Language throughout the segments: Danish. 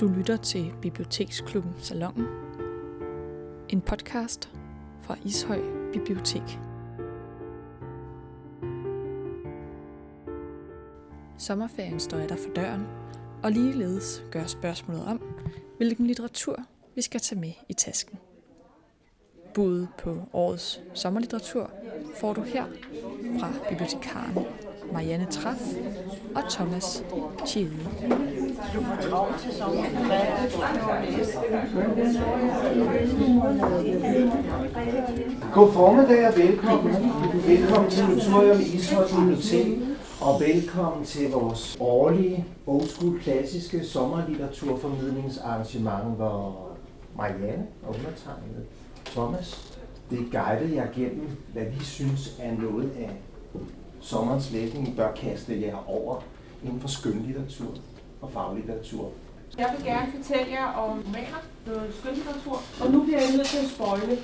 Du lytter til Biblioteksklubben Salongen. En podcast fra Ishøj Bibliotek. Sommerferien står der for døren, og ligeledes gør spørgsmålet om, hvilken litteratur vi skal tage med i tasken. Budet på årets sommerlitteratur får du her fra bibliotekaren Marianne Traf og Thomas Chiede. God formiddag og velkommen. Velkommen til Kulturium Ishøjs Bibliotek, og velkommen til vores årlige old school klassiske sommerlitteraturformidlingsarrangement, hvor Marianne og undertegnet Thomas det guidede jer gennem, hvad vi synes er noget af sommerens læsning, I bør kaste jer over inden for skønlitteratur og faglitteratur. Jeg vil gerne fortælle jer om romaner, noget skønlitteratur, og nu bliver jeg nødt til at spoile.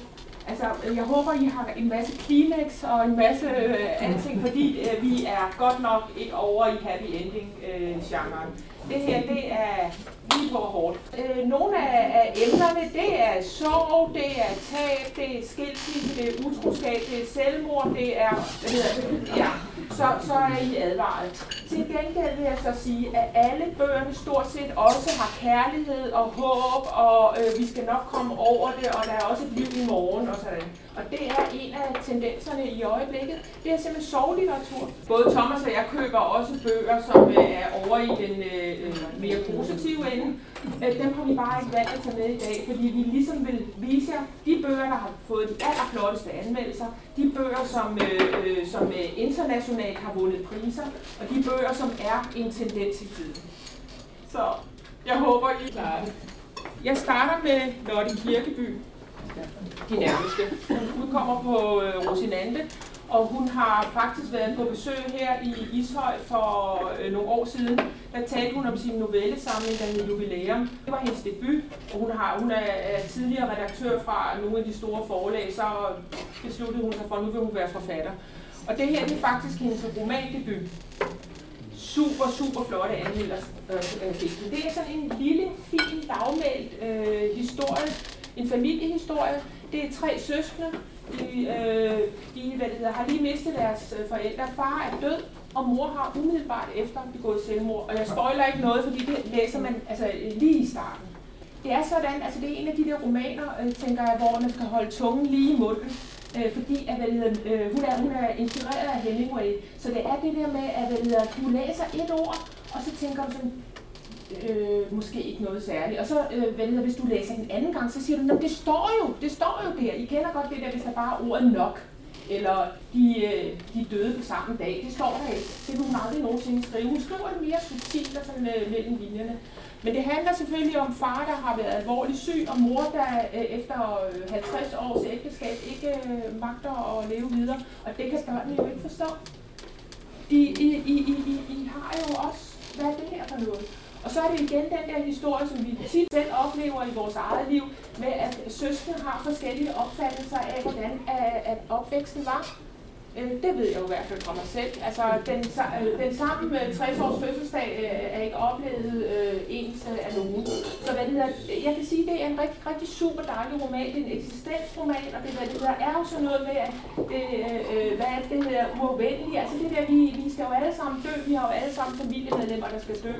Altså, jeg håber, I har en masse Kleenex og en masse øh, anting, fordi øh, vi er godt nok ikke over i happy ending-genren. Øh, det her, det er lige på hårdt. Øh, nogle af, af emnerne, det er sorg, det er tab, det er skilsmisse, det er utroskab, det er selvmord, det er... Hvad hedder det? Ja, så, så er I advaret. Til gengæld vil jeg så sige, at alle bøgerne stort set også har kærlighed og håb, og øh, vi skal nok komme over det, og der er også et liv i morgen og sådan. Og det er en af tendenserne i øjeblikket. Det er simpelthen sovlitteratur. Både Thomas og jeg køber også bøger, som øh, er over i den øh, øh mere positive ende. Øh, dem har vi bare ikke valgt at tage med i dag, fordi vi ligesom vil vise jer de bøger, der har fået de allerflotteste anmeldelser, de bøger, som, øh, som internationalt har vundet priser, og de bøger, som er en tendens i tiden. Så jeg håber, I klarer det. Jeg starter med Lotte Kirkeby, de nærmeste. Hun kommer på øh, Rosinante, og hun har faktisk været på besøg her i Ishøj for øh, nogle år siden. Der talte hun om sin novellesamling, der hed Jubilæum. Det var hendes debut, og hun, har, hun er, er tidligere redaktør fra nogle af de store forlag, så besluttede hun sig for, at nu vil hun være forfatter. Og det her det er faktisk hendes romandebut. Super, super flotte anmeldelser øh, øh, Det er sådan en lille, fin, dagmeldt øh, historie, en familiehistorie. Det er tre søskende. De, øh, de hvad det hedder, har lige mistet deres øh, forældre. Far er død, og mor har umiddelbart efter begået selvmord. Og jeg spoiler ikke noget, fordi det læser man altså, lige i starten. Det er sådan, altså det er en af de der romaner, øh, tænker jeg, hvor man skal holde tungen lige i munden. Øh, fordi at, hvad hedder, øh, hun, er, hun er inspireret af Hemingway. Så det er det der med, at hvad hedder, du læser et ord, og så tænker du sådan, øh, måske ikke noget særligt. Og så, øh, hvad hvis du læser den anden gang, så siger du, det står jo, det står jo der. I kender godt det der, hvis der bare er ordet nok. Eller de, øh, de døde på samme dag. Det står der ikke. Det kunne hun aldrig nogensinde skrive. Hun skriver det mere subtilt og sådan øh, mellem linjerne. Men det handler selvfølgelig om far, der har været alvorligt syg, og mor, der øh, efter øh, 50 års ægteskab ikke øh, magter at leve videre. Og det kan børnene jo ikke forstå. I, I, I, I, I har jo også, hvad er det her for noget? Og så er det igen den der historie, som vi tit selv oplever i vores eget liv, med at søskende har forskellige opfattelser af, hvordan at opvæksten var. Øh, det ved jeg jo i hvert fald fra mig selv. Altså, den, øh, den samme øh, 60-års fødselsdag er ikke oplevet ens af nogen. Så hvad det hedder, jeg kan sige, at det er en rigtig, rigtig super dejlig roman. Det er en eksistensroman, og det, hvad det hedder, er jo sådan noget med, at det, hvad er det hedder, uafvendeligt. Altså det der, vi, vi skal jo alle sammen dø. Vi har jo alle sammen familiemedlemmer, der skal dø.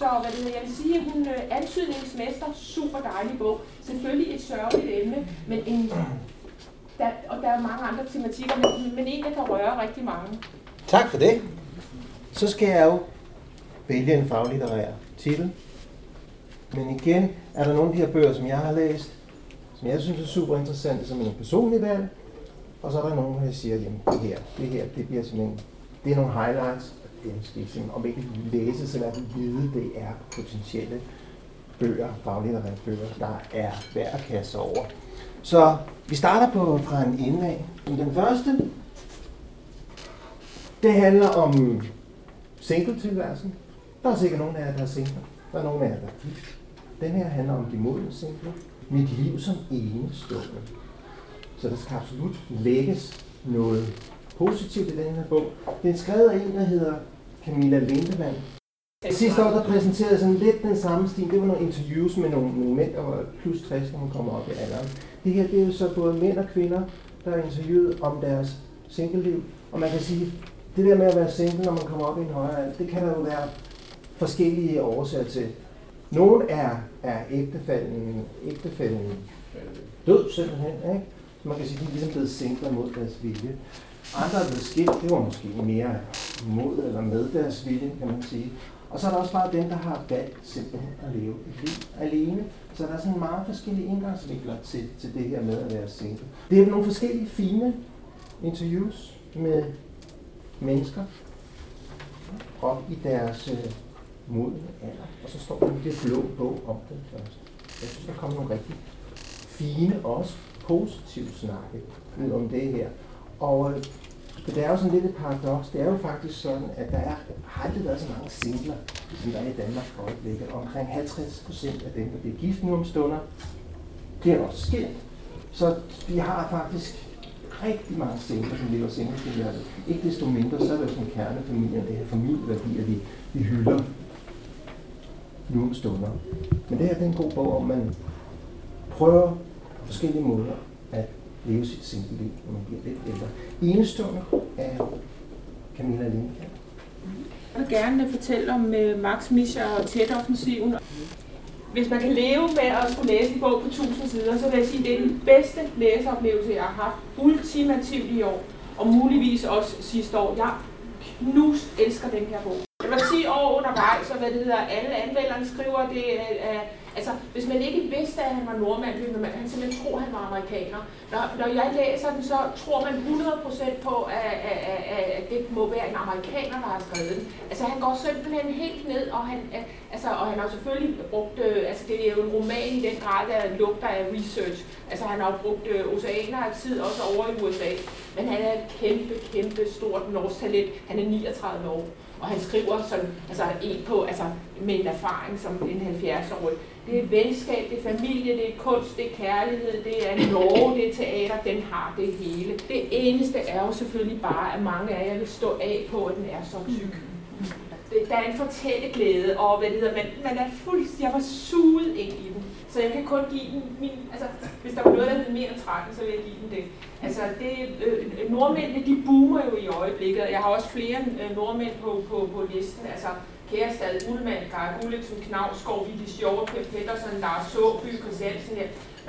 Så hvad det hedder, jeg vil sige, at hun øh, antydningsmester, super dejlig bog. Selvfølgelig et sørgeligt emne, men en, der, og der er mange andre tematikker, men, men en, der kan røre rigtig mange. Tak for det. Så skal jeg jo vælge en faglitterær titel. Men igen er der nogle af de her bøger, som jeg har læst, som jeg synes er super interessante, som en personlig valg. Og så er der nogle, der siger, at det her, det her, det bliver simpelthen, det er nogle highlights, den skal om ikke læse, så lad dem vide, det er potentielle bøger, faglitterære bøger, der er værd at kaste over. Så vi starter på fra en ende af. Den første, det handler om singletilværelsen. Der er sikkert nogen af jer, der er single. Der er nogen af jer, der er gift. Den her handler om de modne single. Mit liv som enestående. Så der skal absolut lægges noget positivt i den her bog. Den er skrevet af en, der hedder Camilla Lindemann, Sidste år der præsenterede sådan lidt den samme stil. Det var nogle interviews med nogle, nogle mænd, der var plus 60, når man kommer op i alderen. Det her det er jo så både mænd og kvinder, der er interviewet om deres singleliv. Og man kan sige, det der med at være single, når man kommer op i en højere alder, det kan der jo være forskellige årsager til. Nogle er, er ægtefælden, ægtefælden død simpelthen, ikke? Så man kan sige, at de er ligesom blevet singler mod deres vilje. Andre er blevet skilt, det var måske mere mod eller med deres vilje, kan man sige. Og så er der også bare dem, der har valgt simpelthen at leve et liv alene. Så der er sådan meget forskellige indgangsvinkler til, til det her med at være single. Det er nogle forskellige fine interviews med mennesker op i deres øh, modne alder. Og så står der det blå bog om det først. Jeg synes, der kommer nogle rigtig fine, også positive snakke ud om det her. Og øh, altså, det er jo sådan lidt et paradoks. Det er jo faktisk sådan, at der er, har aldrig været så mange singler, som der er i Danmark for øjeblikket. Omkring 50 procent af dem, der bliver gift nu om stunder, bliver også skilt. Så vi har faktisk rigtig mange singler, som lever singeltilværelse. Ikke desto mindre, så er det jo sådan kernefamilien, det her familieværdier, vi, vi hylder nu om stunder. Men det her det er en god bog, om man prøver på forskellige måder at leve sit liv, når man bliver lidt ældre. Enestående er Camilla Lindekamp. Jeg vil gerne fortælle om øh, Max Mischer og tætoffensiven. Hvis man kan leve med at skulle læse en bog på 1000 sider, så vil jeg sige, at det er den bedste læseoplevelse, jeg har haft ultimativt i år, og muligvis også sidste år. Jeg knus elsker den her bog. Det var 10 år undervejs, og hvad det hedder, alle anmelderne skriver, det er, Altså, hvis man ikke vidste, at han var nordmand, ville man han simpelthen tro, at han var amerikaner. Når, når jeg læser den, så tror man 100% på, at, at, at, at det må være en amerikaner, der har skrevet den. Altså, han går simpelthen helt ned, og han, altså, og han har selvfølgelig brugt, øh, altså det er jo en roman i den grad, der lugter af research. Altså, han har brugt øh, oceaner af tid, også over i USA. Men han er et kæmpe, kæmpe stort norsk talent. Han er 39 år og han skriver sådan, altså en på, altså med en erfaring som en 70-årig. Det er venskab, det er familie, det er kunst, det er kærlighed, det er Norge, det er teater, den har det hele. Det eneste er jo selvfølgelig bare, at mange af jer vil stå af på, at den er så tyk. Der er en fortælleglæde, og hvad det hedder, man, man er fuldstændig, jeg var suget ind i den. Så jeg kan kun give den min, altså hvis der var noget, der hed mere end 13, så vil jeg give den det. Altså det, øh, øh nordmændene, de boomer jo i øjeblikket, jeg har også flere øh, nordmænd på, på, på listen, altså Kærestad, Ullmann, Gara Gulliksen, Knavsgaard, Vicky Sjove, Per Pettersen, Lars Såby, Christiansen,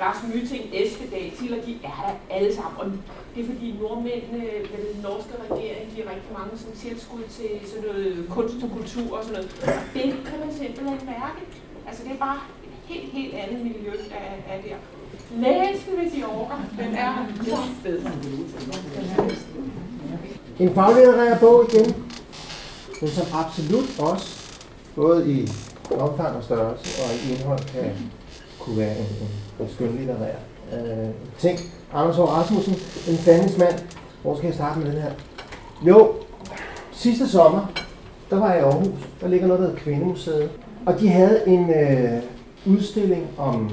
Lars Myting, Eskedal, til, og de er der alle sammen. Og det er fordi nordmændene, med den norske regering, giver rigtig mange sådan, tilskud til sådan noget kunst og kultur og sådan noget. Og det kan man simpelthen mærke. Altså det er bare et helt, helt andet miljø, der er der. Læs den, hvis I overgår. Den er så fed. En faglitterær bog igen, men som absolut også, både i omfang og størrelse og i indhold, kan kunne være en, en, en skønlitterær øh, ting. Anders Hård Rasmussen, en fandens mand. Hvor skal jeg starte med den her? Jo, sidste sommer, der var jeg i Aarhus. Der ligger noget, der hedder Kvindemuseet. Og de havde en øh, udstilling om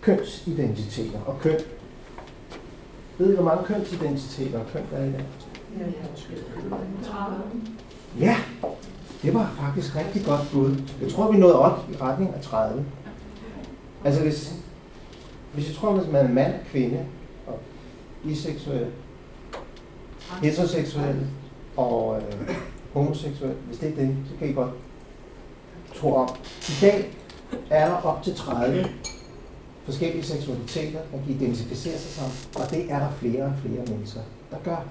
kønsidentiteter og køn. Ved I, hvor mange kønsidentiteter og køn der er i dag? Ja, Ja, det var faktisk rigtig godt bud. Jeg tror, vi nåede op i retning af 30. Altså hvis, hvis jeg tror, at man er mand, kvinde, og biseksuel, heteroseksuel og øh, homoseksuel, hvis det er det, så kan I godt tro om. I dag er der op til 30 forskellige seksualiteter, der kan identificere sig som, og det er der flere og flere mennesker, der gør.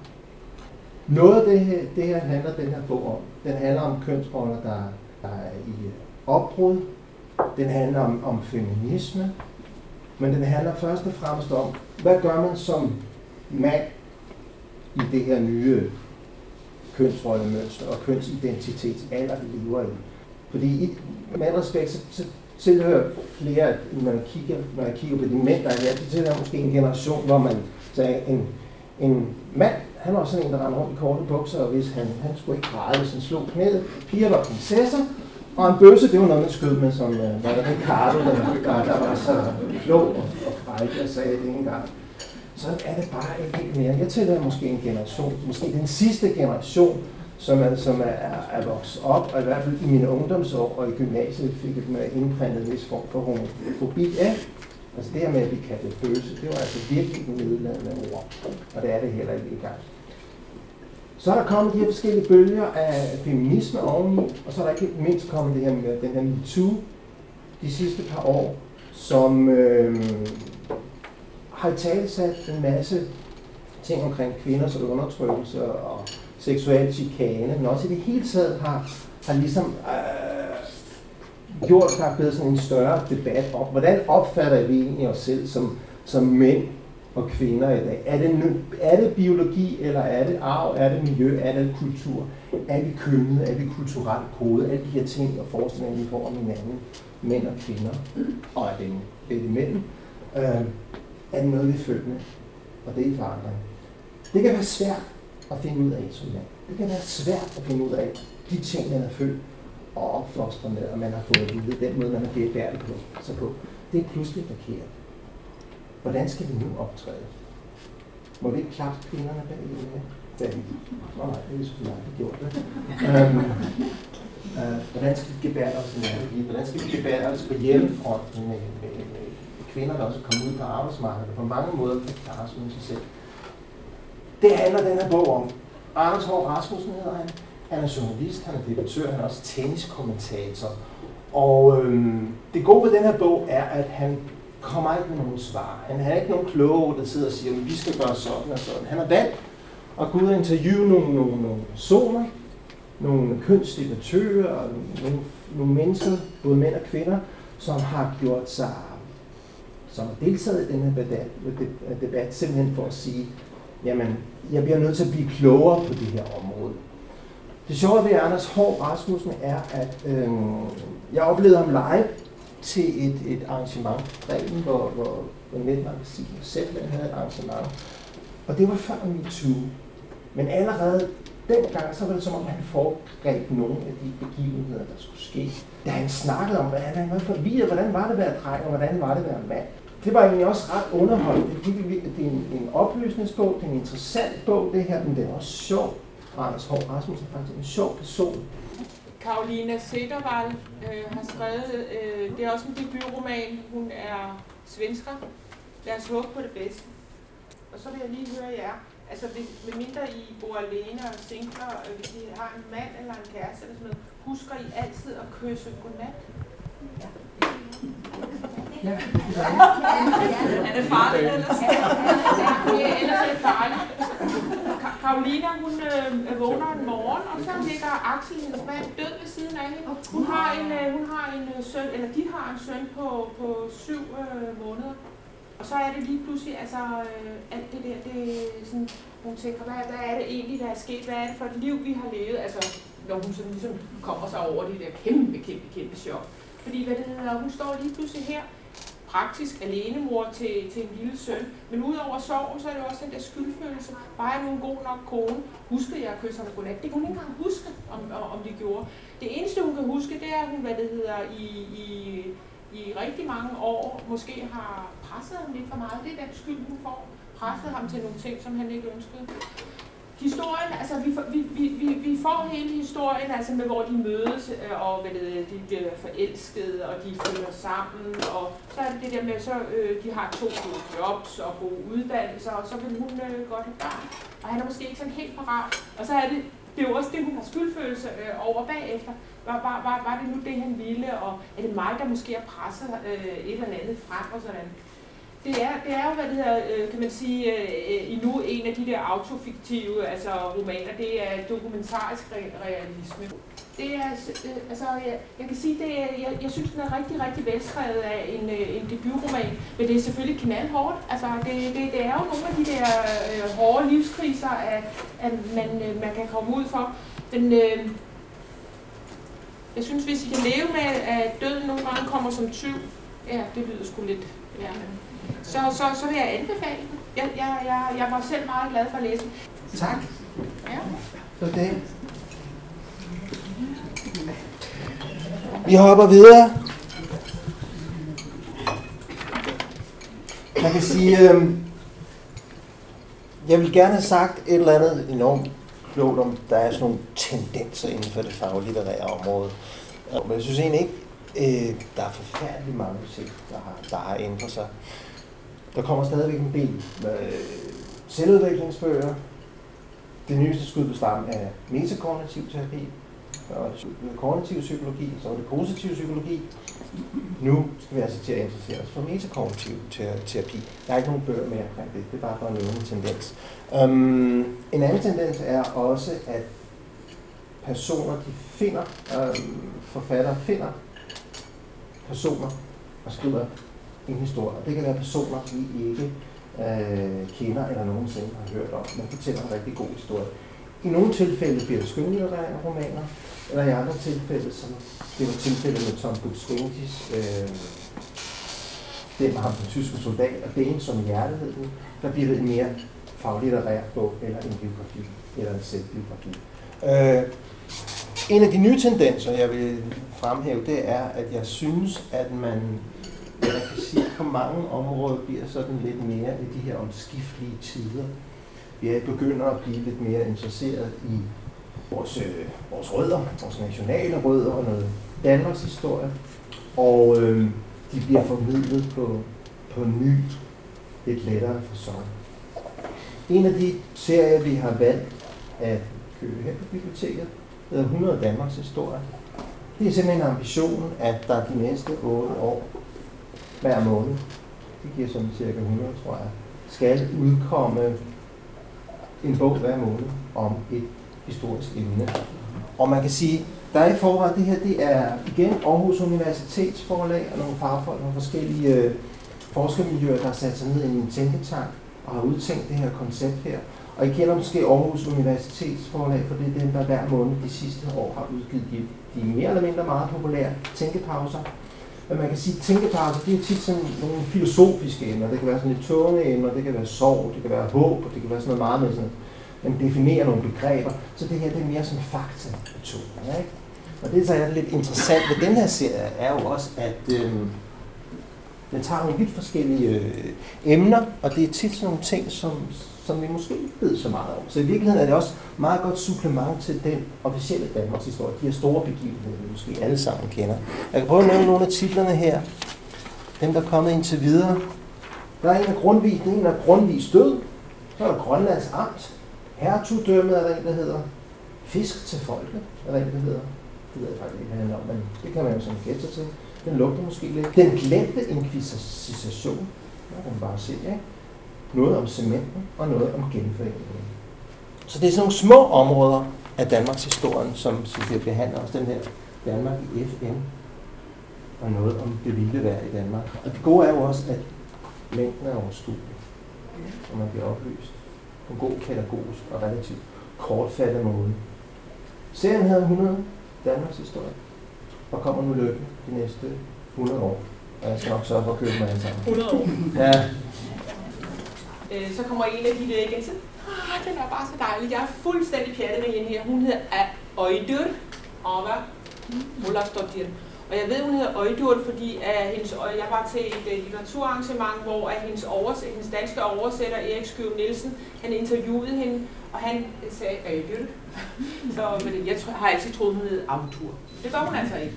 Noget af det her, det her handler den her bog om. Den handler om kønsroller, der, der er i opbrud. Den handler om, om feminisme. Men den handler først og fremmest om, hvad gør man som mand i det her nye kønsrollemønster og kønsidentitetsalder, vi lever i. Fordi med respekt, så, så tilhører flere, når man kigger, når jeg kigger på de mænd, der er her, så tilhører måske en generation, hvor man sagde, en, en mand han var sådan en, der rendte rundt i korte bukser, og hvis han, han skulle ikke græde, hvis han slog knæet. Piger var prinsesser, og en bøsse, det var noget, man skød med, som uh, var der Ricardo, der, var, der var så klog og, og fræk, og sagde det ikke engang. Så er det bare ikke helt mere. Jeg tæller måske en generation, måske den sidste generation, som er, som er, er vokset op, og i hvert fald i mine ungdomsår og i gymnasiet fik jeg med indprintet en vis form for homofobi af. Altså det her med at blive det bøse, det var altså virkelig en nedladende ord, og det er det heller ikke i gang. Så er der kommet de her forskellige bølger af feminisme oveni, og så er der ikke mindst kommet det her med den her MeToo de sidste par år, som øh, har talsat en masse ting omkring kvinders undertrykkelse og seksuel chikane, men også i det hele taget har, har ligesom øh, gjort, at der er blevet sådan en større debat om, hvordan opfatter vi egentlig os selv som, som mænd og kvinder i dag? Er det, er det biologi, eller er det arv, er det miljø, er det kultur? Er vi kønnet, er vi kulturelt kodet? Alle de her ting og forestillinger, vi får om hinanden, mænd og kvinder, og er det, er det mænd, øh, er det noget, vi følger med, og det er i forandring. Det kan være svært at finde ud af som mand. Det kan være svært at finde ud af de ting, man er født og opfostret med, og man har fået at vide, den måde, man har bearbejdet på, sig på. Det er pludselig forkert. Hvordan skal vi nu optræde? Må vi ikke klappe kvinderne bag i det? Bag Nå nej, det er selvfølgelig aldrig gjort det. Øhm, øh, hvordan skal vi gebære os i Hvordan skal vi gebære os på hjemmefronten med, med, med kvinder, der også kommer ud på arbejdsmarkedet, og på mange måder kan klare sig sig selv? Det handler den her bog om. Anders Hård Rasmussen hedder han. Han er journalist, han er debattør, han er også tenniskommentator. Og øhm, det gode ved den her bog er, at han kommer ikke med nogen svar. Han har ikke nogen kloge der sidder og siger, at vi skal gøre sådan og sådan. Han har valgt at gå ud og interviewe nogle, nogle, nogle personer, nogle kønsdebattører og nogle, nogle mennesker, både mænd og kvinder, som har gjort sig, som har deltaget i den her debat, debat simpelthen for at sige, jamen, jeg bliver nødt til at blive klogere på det her område. Det sjove ved Anders Hård Rasmussen er, at øh, jeg oplevede ham live til et, et arrangement, Bremen, hvor, hvor, hvor netmagasinet Zetland havde et arrangement. Og det var før MeToo. Men allerede dengang, så var det som om, han foregreb nogle af de begivenheder, der skulle ske. Da han snakkede om, hvad han var forvirret, hvordan var det at være dreng, og hvordan var det at være mand det var egentlig også ret underholdende. Det, det, det er en, en oplysningsbog, det er en interessant bog, det her, men det er også sjovt. Anders Hård Rasmussen er faktisk en sjov person. Karolina Sedervall øh, har skrevet, øh, det er også en debutroman, hun er svensker. Lad os håbe på det bedste. Og så vil jeg lige høre jer, altså hvis, mindre I bor alene og singler, øh, hvis I har en mand eller en kæreste eller sådan noget, husker I altid at kysse godnat? Ja. Ja. Er det farligt ellers? Ja, ellers er det farligt. Karolina, hun øh, vågner en morgen, og så ligger Axel, hendes mand, død ved siden af hende. Hun har en, øh, hun har en øh, søn, eller de har en søn på, på syv øh, måneder. Og så er det lige pludselig, altså øh, alt det der, det sådan, hun tænker, hvad, hvad er det egentlig, der er sket? Hvad er det for et liv, vi har levet? Altså, når hun sådan ligesom kommer sig over det der kæmpe, kæmpe, kæmpe chok. Fordi hvad det hedder, hun står lige pludselig her, praktisk alenemor til, til en lille søn. Men udover sorgen, så er det også den der skyldfølelse. Var jeg nu en god nok kone? Huskede jeg at kysse ham godnat? Det kunne hun ikke engang huske, om, om det gjorde. Det eneste, hun kan huske, det er, at hun, hvad det hedder, i, i, i rigtig mange år måske har presset ham lidt for meget. Det er den skyld, hun får. Presset ham til nogle ting, som han ikke ønskede historien, altså vi, vi, vi, vi, får hele historien, altså med hvor de mødes, øh, og hvad det, de bliver forelskede, og de flytter sammen, og så er det det der med, så øh, de har to gode jobs og gode uddannelser, og så vil hun øh, godt have barn, og han er måske ikke sådan helt parat, og så er det, det er jo også det, hun har skyldfølelse øh, over bagefter. Var, var, var, var det nu det, han ville, og er det mig, der måske har presset øh, et eller andet frem og sådan? Det er, det er jo, hvad det hedder, øh, kan man sige, øh, endnu en af de der autofiktive altså romaner, det er dokumentarisk realisme. Det er, øh, altså, jeg, jeg kan sige, det er, jeg, jeg synes, den er rigtig, rigtig velskrevet af en, en debutroman, men det er selvfølgelig knaldhårdt. Altså, det, det, det er jo nogle af de der øh, hårde livskriser, at, at man, man kan komme ud for. Den, øh, jeg synes, hvis I kan leve med, at døden nogle gange kommer som tyv, ja, det lyder sgu lidt, ja, så, så, så vil jeg anbefale den. Jeg, jeg, jeg, jeg var selv meget glad for at læse den. Tak. Ja. For det. Vi hopper videre. Man kan sige, øh, jeg vil gerne have sagt et eller andet enormt klogt om, der er sådan nogle tendenser inden for det faglitterære område. Men jeg synes egentlig ikke, øh, der er forfærdeligt mange ting, der har, der har ændret sig. Der kommer stadigvæk en del øh, selvudviklingsbøger. Det nyeste skud på stammen er metakognitiv terapi, og kognitiv psykologi, så er det positiv psykologi. Nu skal vi altså til at interessere os for metakognitiv terapi. Der er ikke nogen bøger mere omkring det. Det er bare for at nævne en tendens. Um, en anden tendens er også, at personer, de finder, um, forfattere finder personer og skriver en historie. Det kan være personer, vi ikke øh, kender eller nogensinde har hørt om, men fortæller en rigtig god historie. I nogle tilfælde bliver det skønlitterære romaner, eller i andre tilfælde, som det var tilfældet med Tom Buk-Swientys, øh, det var ham den tyske soldat, og det er en som hjerteheden, der bliver det en mere faglitterær bog, eller en biografi, eller en selvbiografi. Øh, en af de nye tendenser, jeg vil fremhæve, det er, at jeg synes, at man, jeg kan sige, på mange områder bliver sådan lidt mere i de her omskiftelige tider. Vi begynder at blive lidt mere interesseret i vores, øh, vores rødder, vores nationale rødder og noget Danmarks historie. Og øh, de bliver formidlet på, på ny, lidt lettere for sådan. En af de serier, vi har valgt at købe her på biblioteket, hedder 100 Danmarks historie. Det er simpelthen ambitionen, at der de næste 8 år, hver måned, det giver sådan cirka 100, tror jeg, skal udkomme en bog hver måned om et historisk emne. Og man kan sige, der er i forvejen, det her det er igen Aarhus Universitets forlag og nogle fagfolk, nogle forskellige øh, forskermiljøer, der har sat sig ned i en tænketank og har udtænkt det her koncept her. Og I kender måske Aarhus Universitets forlag, for det er dem, der hver måned de sidste år har udgivet de, de mere eller mindre meget populære tænkepauser. Men man kan sige, at tænkeparker, det er tit sådan nogle filosofiske emner. Det kan være sådan lidt tunge emner, det kan være sorg, det kan være håb, og det kan være sådan noget meget med sådan, man definerer nogle begreber. Så det her, det er mere sådan fakta ikke? Og det, der er lidt interessant ved den her serie, er jo også, at øh, den tager nogle vidt forskellige øh, emner, og det er tit sådan nogle ting, som, som vi måske ikke ved så meget om. Så i virkeligheden er det også meget godt supplement til den officielle Danmarks historie, de her store begivenheder, vi måske alle sammen kender. Jeg kan prøve at nævne nogle af titlerne her. Dem, der er kommet indtil videre. Der er en af Grundvis, det er en af Grundvis død. Så er der Grønlands Amt. Hertugdømmet er der en, der hedder. Fisk til folket er der en, der hedder. Det ved jeg faktisk ikke, hvad det om, men det kan man jo sådan gætte sig til. Den lugter måske lidt. Den glemte inkvisition. Der kan man bare se, ikke? Noget om cementen og noget om genforeningen. Så det er sådan nogle små områder af Danmarks historien, som, som bliver behandlet også den her Danmark i FN, og noget om det vilde vejr i Danmark. Og det gode er jo også, at mængden er overskuelig, og man bliver oplyst på en god pædagogisk og relativt kortfattet måde. Serien hedder 100 Danmarks historie, og kommer nu løbende de næste 100 år. Og jeg skal nok sørge for at købe mig alle sammen. 100 år? Ja, øh, så kommer en af de der igen, så ah, den er bare så dejlig. Jeg er fuldstændig pjattet med hende her. Hun hedder Øjdur Ava mm, Olafsdottir. Og jeg ved, hun hedder Øjdur, fordi at hendes, jeg var til et øh, litteraturarrangement, hvor at hendes, oversæt, hendes danske oversætter, Erik Skøv Nielsen, han interviewede hende, og han sagde Øjdur. Så men jeg tror, har altid troet, hun hed Autur. Det gør hun altså ikke.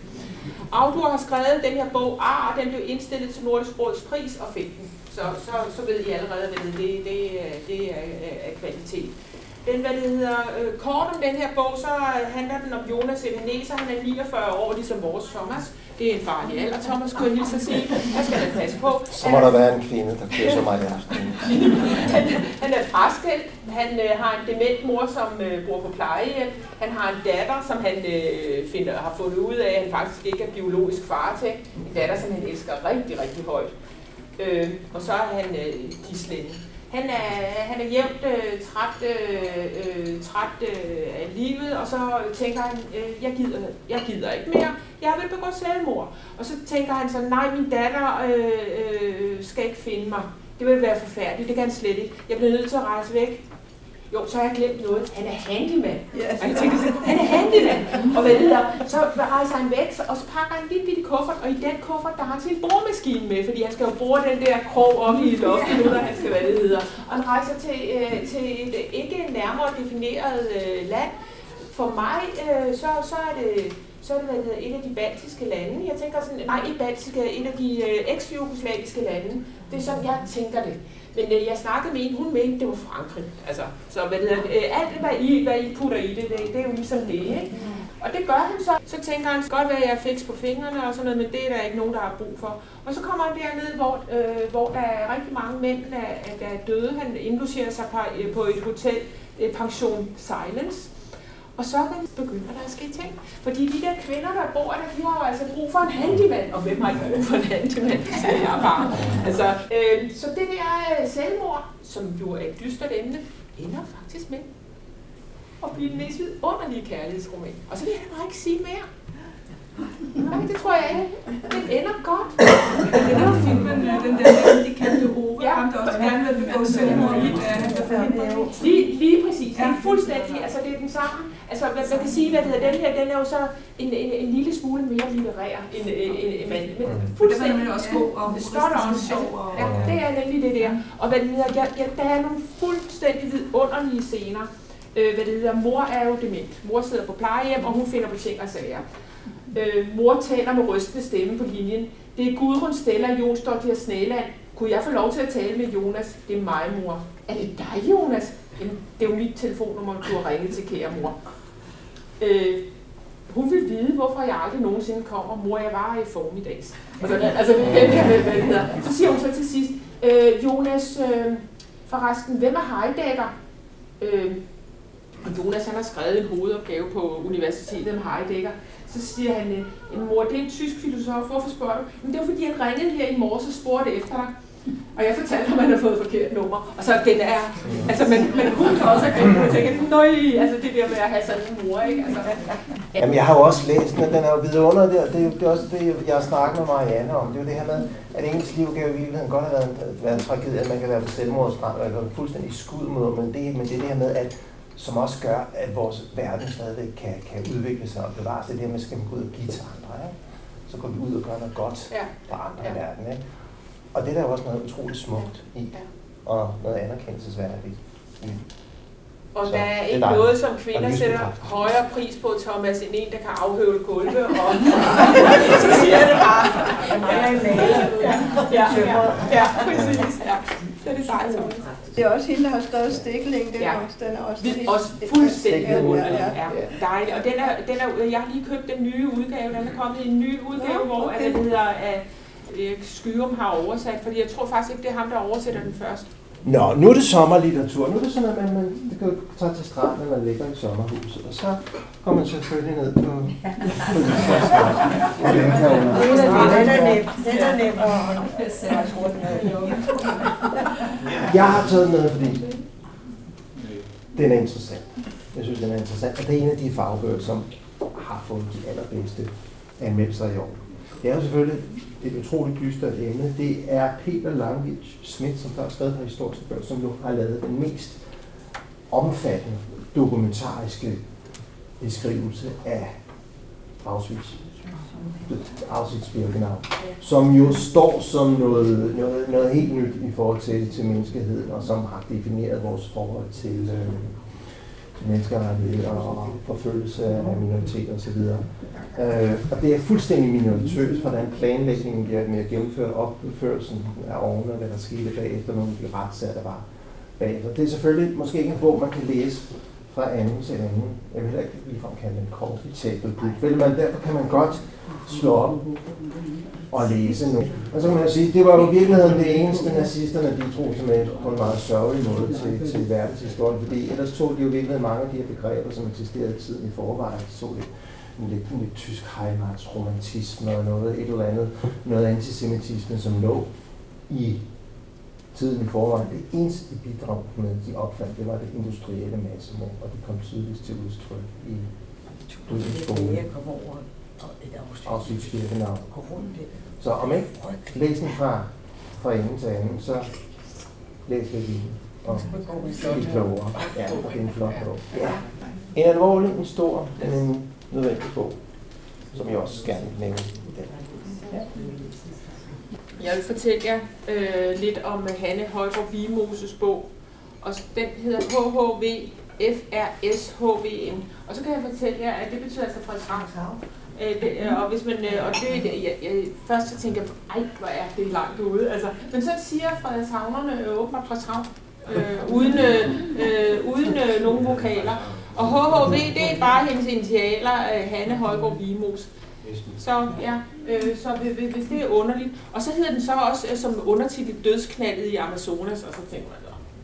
Autur har skrevet den her bog, ah, den blev indstillet til Nordisk Råds pris og fik den. Så, så, så ved I allerede, hvad det, det, det, det er, er kvalitet. Den, hvad det hedder, øh, kort om den her bog, så handler den om Jonas Ebenezer. Han er 49 år, ligesom vores Thomas. Det er en farlig alder, Thomas, kunne jeg lige så sige. Jeg skal da passe på. Så må der være en kvinde, der så meget i aften. han, han er fraskilt. Han øh, har en dement mor, som øh, bor på plejehjem. Han har en datter, som han øh, finder, har fundet ud af, at han faktisk ikke er biologisk far til. En datter, som han elsker rigtig, rigtig højt. Øh, og så er han øh, Gislen. Han er, han er jævnt øh, træt, øh, øh, træt øh, af livet, og så tænker han, øh, jeg, gider, jeg gider ikke mere, jeg vil begå selvmord. Og så tænker han så, nej, min datter øh, øh, skal ikke finde mig. Det vil være forfærdeligt, det kan han slet ikke. Jeg bliver nødt til at rejse væk jo, så har jeg glemt noget. Han er handyman. Yes. Og jeg tænker sådan, han er handyman. Og hvad det der, så rejser han væk, og så pakker han en lille bitte kuffert, og i den kuffert, der har han sin boremaskine med, fordi han skal jo bruge den der krog op i loftet, nu der han skal, hvad det hedder. Og han rejser til, øh, til et ikke nærmere defineret øh, land. For mig, øh, så, så er det så er det hvad hedder, et af de baltiske lande. Jeg tænker sådan, nej, ikke baltiske, et af de øh, eks-jugoslaviske lande. Det er sådan, jeg tænker det. Men øh, jeg snakkede med en, hun mente, det var Frankrig. Altså, så hvad øh, det, øh, alt, hvad I, hvad I putter i det, det, det er jo ligesom det, ikke? Og det gør han så. Så tænker han, godt være, at jeg fik på fingrene og sådan noget, men det er der ikke nogen, der har brug for. Og så kommer han derned, hvor, øh, hvor der er rigtig mange mænd, der, der er døde. Han indlogerer sig på, øh, på et hotel, øh, Pension Silence. Og så begynder der at ske ting. Fordi de der kvinder, der bor der, de har jo altså brug for en handyman. Og hvem har ikke brug for en handyman? Siger jeg bare. Altså, øh, så det der øh, selvmord, som jo er et dystert emne, ender faktisk med at blive den mest vidunderlige kærlighedsroman. Og så vil jeg bare ikke sige mere. Nej, det tror jeg ikke. Det ender godt. Det var filmen, øh, den der, de kaldte Ove, ja. ham der også gerne vil begå selvmord i, forhindrer Lige, lige præcis. Det er fuldstændig, altså det er den samme. Altså, man, man kan sige, hvad det hedder, den her, den er jo så en, en, en lille smule mere litterær end en, en, en mand. Men fuldstændig. Det er også god og stort og sjov. Ja, det er nemlig det der. Og hvad det hedder, ja, ja, der er nogle fuldstændig vidunderlige scener. Øh, hvad det hedder, mor er jo dement. Mor sidder på plejehjem, og hun finder på ting og sager. Øh, mor taler med rystende stemme på linjen. Det er Gudrun Stella Jonsdottir Snæland. Kunne jeg få lov til at tale med Jonas? Det er mig, mor. Er det dig, Jonas? Jamen, det er jo mit telefonnummer, du har ringet til, kære mor. Øh, hun vil vide, hvorfor jeg aldrig nogensinde kommer. Mor, jeg var her i formiddags. Altså, altså det er den her hvad det hedder. Så siger hun så til sidst, øh, Jonas, øh, forresten, hvem er Heidegger? Øh, Jonas han har skrevet en hovedopgave på universitetet om Heidegger. Så siger han, øh, en mor, det er en tysk filosof, hvorfor spørger du? Men det var fordi, han ringede her i morges og spurgte efter dig. Og jeg fortalte ham, at han havde fået forkert nummer. Og så den er, altså, men, men hun kan også have grint, og tænke, nøj, altså det der med at have sådan en mor, ikke? Altså, ja. Jamen, jeg har jo også læst den, og den er jo vidunderlig der. Det er, det er også det, jeg har snakket med Marianne om. Det er jo det her med, at ens liv kan jo i virkeligheden godt have været en, været en tragedie, at man kan være på selvmordsstrand, og være fuldstændig skud mod, men det, men det er det her med, at som også gør, at vores verden stadigvæk kan, kan udvikle sig og bevares. Det er det med, at skal man gå ud og give til andre. Ikke? Så går vi ud og gør noget godt ja. for andre ja. i verden. Ikke? Og det er der jo også noget utroligt smukt i, ja. og noget anerkendelsesværdigt i. Og så, der er ikke er noget, som kvinder sætter højere pris på, Thomas, end en, der kan afhøvle gulve. Og så siger det bare. Ja, ja, ja, ja, præcis. Ja. Det er det dejligt. Det er også hende, der har skrevet Stikling. Den, ja. også, den er også, det, også fuldstændig ja, ja, ja. ja. dejligt. Og den er, den er, jeg har lige købt den nye udgave. Den er kommet i en ny udgave, ja, okay. hvor at, det hedder, at Skyrum har oversat, fordi jeg tror faktisk ikke, det er ham, der oversætter den først. Nå, nu er det sommerlitteratur. Nu er det sådan, at man, man det kan tage til stranden, når man ligger i sommerhuset. Og så kommer man selvfølgelig ned på... på den er nem. Den er nem. Jeg har taget med, fordi den er interessant. Jeg synes, den er interessant. Og det er en af de fagbøger, som har fået de allerbedste anmeldelser i år. Det er jo selvfølgelig det utroligt dystre emne. Det er Peter Langvich Schmidt, som der har skrevet på historiske bøger, som nu har lavet den mest omfattende dokumentariske beskrivelse af Auschwitz. Auschwitz-Birkenau, som jo står som noget, noget, noget helt nyt i forhold til, til menneskeheden, og som har defineret vores forhold til, øh, menneskerettigheder og forfølgelse af minoriteter osv. Øh, og det er fuldstændig minoritøst, hvordan planlægningen bliver med at gennemføre opførelsen af ovne, og hvad der skete bagefter nogle af de retssager, der var bagefter. Det er selvfølgelig måske ikke en bog, man kan læse fra anden til anden. Jeg vil heller ikke ligefrem kalde en komfortabel bog. Men derfor kan man godt slå op og læse nu. Og så kan man sige, det var jo i virkeligheden det eneste nazisterne, de tog som en, på en meget sørgelig måde til, til verdenshistorien, fordi ellers tog de jo virkelig mange af de her begreber, som eksisterede i tiden i forvejen. De så lidt en lidt, en lidt tysk heimatsromantisme og noget, et eller andet, noget antisemitisme, som lå i tiden i forvejen. Det eneste de bidrag med, de opfandt, det var det industrielle massemord, og det kom tydeligst til udtryk i Dødensbogen. Auschwitz-Birkenau. Så om ikke læsning fra, fra enden til anden, så læs lidt i og blive klogere. Ja, det er en flot bog. Ja. En alvorlig, en stor, men en nødvendig bog, som jeg også gerne vil nævne i den. Ja. Jeg vil fortælle jer øh, lidt om Hanne Højgaard Vimoses bog, og den hedder HHV FRSHVN. Og så kan jeg fortælle jer, at det betyder altså Frederikshavn. Øh, det, øh, og hvis man, øh, og det, jeg, jeg, først så tænker jeg, ej, hvor er det langt ude. Altså, men så siger Frederikshavnerne øh, åbenbart Frederikshavn, øh, uden, øh, øh, uden øh, nogen vokaler. Og HHV, det er bare hendes initialer, øh, Hanne Højgaard Vimos. Så ja, øh, så hvis det er underligt. Og så hedder den så også øh, som undertitel Dødsknaldet i Amazonas, og så tænker man,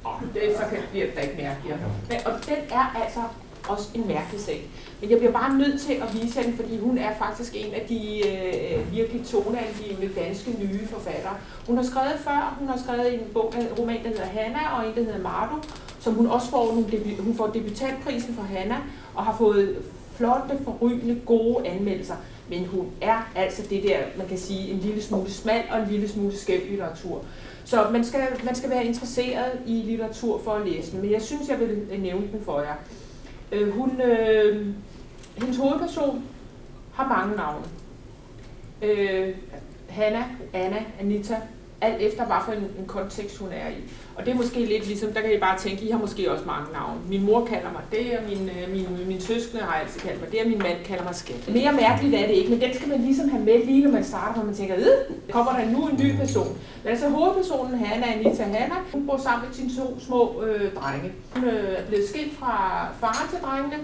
åh, det, så kan, bliver det da ikke mærkeligere. Men, og den er altså også en mærkelig sag. Men jeg bliver bare nødt til at vise hende, fordi hun er faktisk en af de øh, virkelig toneangivende danske nye forfattere. Hun har skrevet før, hun har skrevet en bog, en roman, der hedder Hanna, og en, der hedder Mardu, som hun også får, hun, debu- hun får debutantprisen for Hanna, og har fået flotte, forrygende, gode anmeldelser. Men hun er altså det der, man kan sige, en lille smule smal og en lille smule skæv litteratur. Så man skal, man skal være interesseret i litteratur for at læse den, men jeg synes, jeg vil øh, nævne den for jer. Øh, hun, øh, hendes hovedperson har mange navne. Øh, Hanna, Anna, Anita, alt efter hvad for en, en kontekst hun er i. Og det er måske lidt ligesom, der kan I bare tænke, I har måske også mange navne. Min mor kalder mig det, og min, øh, min, min søskende har altid kaldt mig det, og min mand kalder mig skat. Mere mærkeligt er det ikke, men den skal man ligesom have med lige når man starter, hvor man tænker, øh, kommer der nu en ny person. Men altså hovedpersonen, Hanna, Anita Hanna, hun bor sammen med sine to små øh, drenge. Hun øh, er blevet skilt fra far til drengene,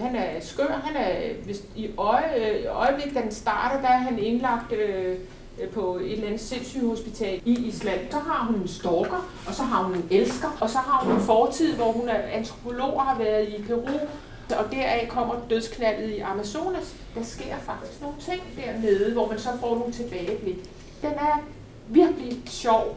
han er skør, han er hvis, i øje, øjeblik, da den starter, der er han indlagt øh, på et eller andet sindssygt hospital i Island. Så har hun en stalker, og så har hun en elsker, og så har hun en fortid, hvor hun er antropolog og har været i Peru, og deraf kommer dødsknaldet i Amazonas. Der sker faktisk nogle ting dernede, hvor man så får nogle tilbageblik. Den er virkelig sjov,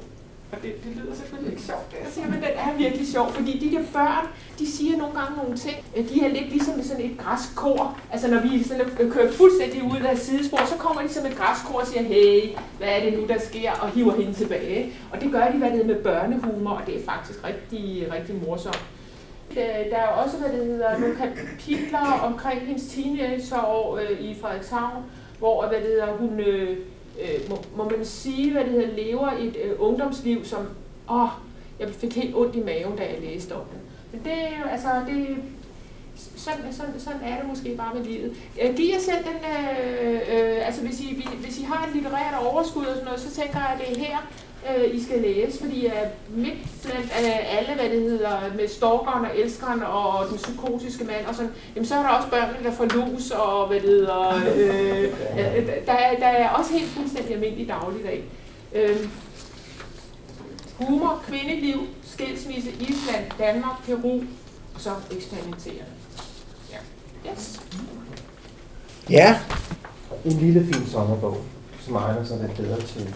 og det, det lyder selvfølgelig ikke sjovt, det jeg siger, men den er virkelig sjov, fordi de der børn, de siger nogle gange nogle ting. Øh, de er lidt ligesom sådan et græskor. Altså når vi sådan øh, kører fuldstændig ud af sidespor, så kommer de som et græskor og siger, hey, hvad er det nu, der sker, og hiver hende tilbage. Og det gør de, hvad det med børnehumor, og det er faktisk rigtig, rigtig morsomt. Der er også, hvad det hedder, nogle kapitler omkring hendes teenageår øh, i Frederikshavn, hvor hvad det hedder, hun, øh, øh, må, må man sige, hvad det hedder, lever et øh, ungdomsliv, som, åh, jeg fik helt ondt i maven, da jeg læste om det. Men det er jo, altså, det, sådan, sådan, sådan er det måske bare med livet. Giv jer selv den, øh, øh, altså hvis I, hvis I har et litterært overskud og sådan noget, så tænker jeg, at det er her, øh, I skal læse, fordi uh, midt blandt uh, alle, hvad det hedder, med stalkeren og elskeren og den psykotiske mand og sådan, jamen så er der også børnene, der får lus og hvad det hedder, øh, øh der, der, der er også helt fuldstændig almindelig dagligdag. Øh, humor, kvindeliv, skilsmisse, Island, Danmark, Peru, og så eksperimenterende. Ja. Yes. Ja, en lille fin sommerbog, som egner sig lidt bedre til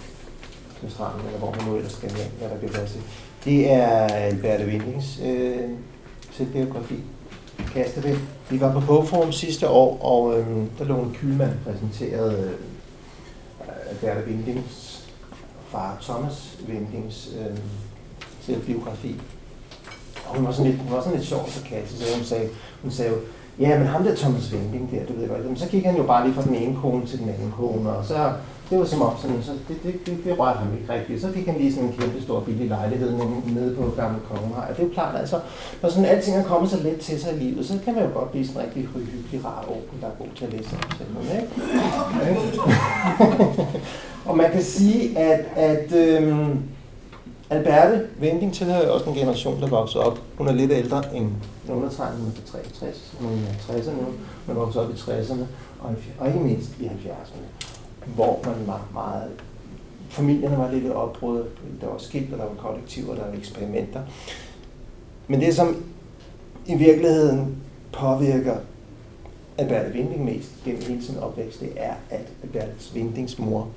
til stranden, eller hvor man nu ellers skal hen, hvad der bliver plads til. Det er Alberte Windings øh, selvbiografi, Kastevind. Vi var på Bogforum sidste år, og øh, der lå en Kylmand præsenteret øh, Alberte Windings far Thomas Windings øh, selvbiografi. Og hun var sådan lidt, hun var sådan lidt sjov så kasse, så hun sagde, hun sagde ja, men ham der Thomas Winding der, du ved godt, men så gik han jo bare lige fra den ene kone til den anden kone, og så det var som om, sådan, så det, det, det, det rørte ham ikke rigtigt. Så fik han lige sådan en kæmpe stor billig lejlighed nede på Gamle Kongehøj. Og det er jo klart, altså, når sådan alting er kommet så let til sig i livet, så kan man jo godt blive sådan en rigtig hyggelig, rar åben, der er god til at læse sig selv. Ikke? og man kan sige, at, at øhm, Alberte Vending tilhører også en generation, der voksede op. Hun er lidt ældre end undertegnet med 63, hun er 60'erne nu, men voksede op i 60'erne, og, og ikke mindst i 70'erne hvor man var meget... Familierne var lidt opbrud, der var skilt, og der var kollektiver, der var eksperimenter. Men det, som i virkeligheden påvirker Albert Vinding mest gennem hele sin opvækst, det er, at Albert Vindings mor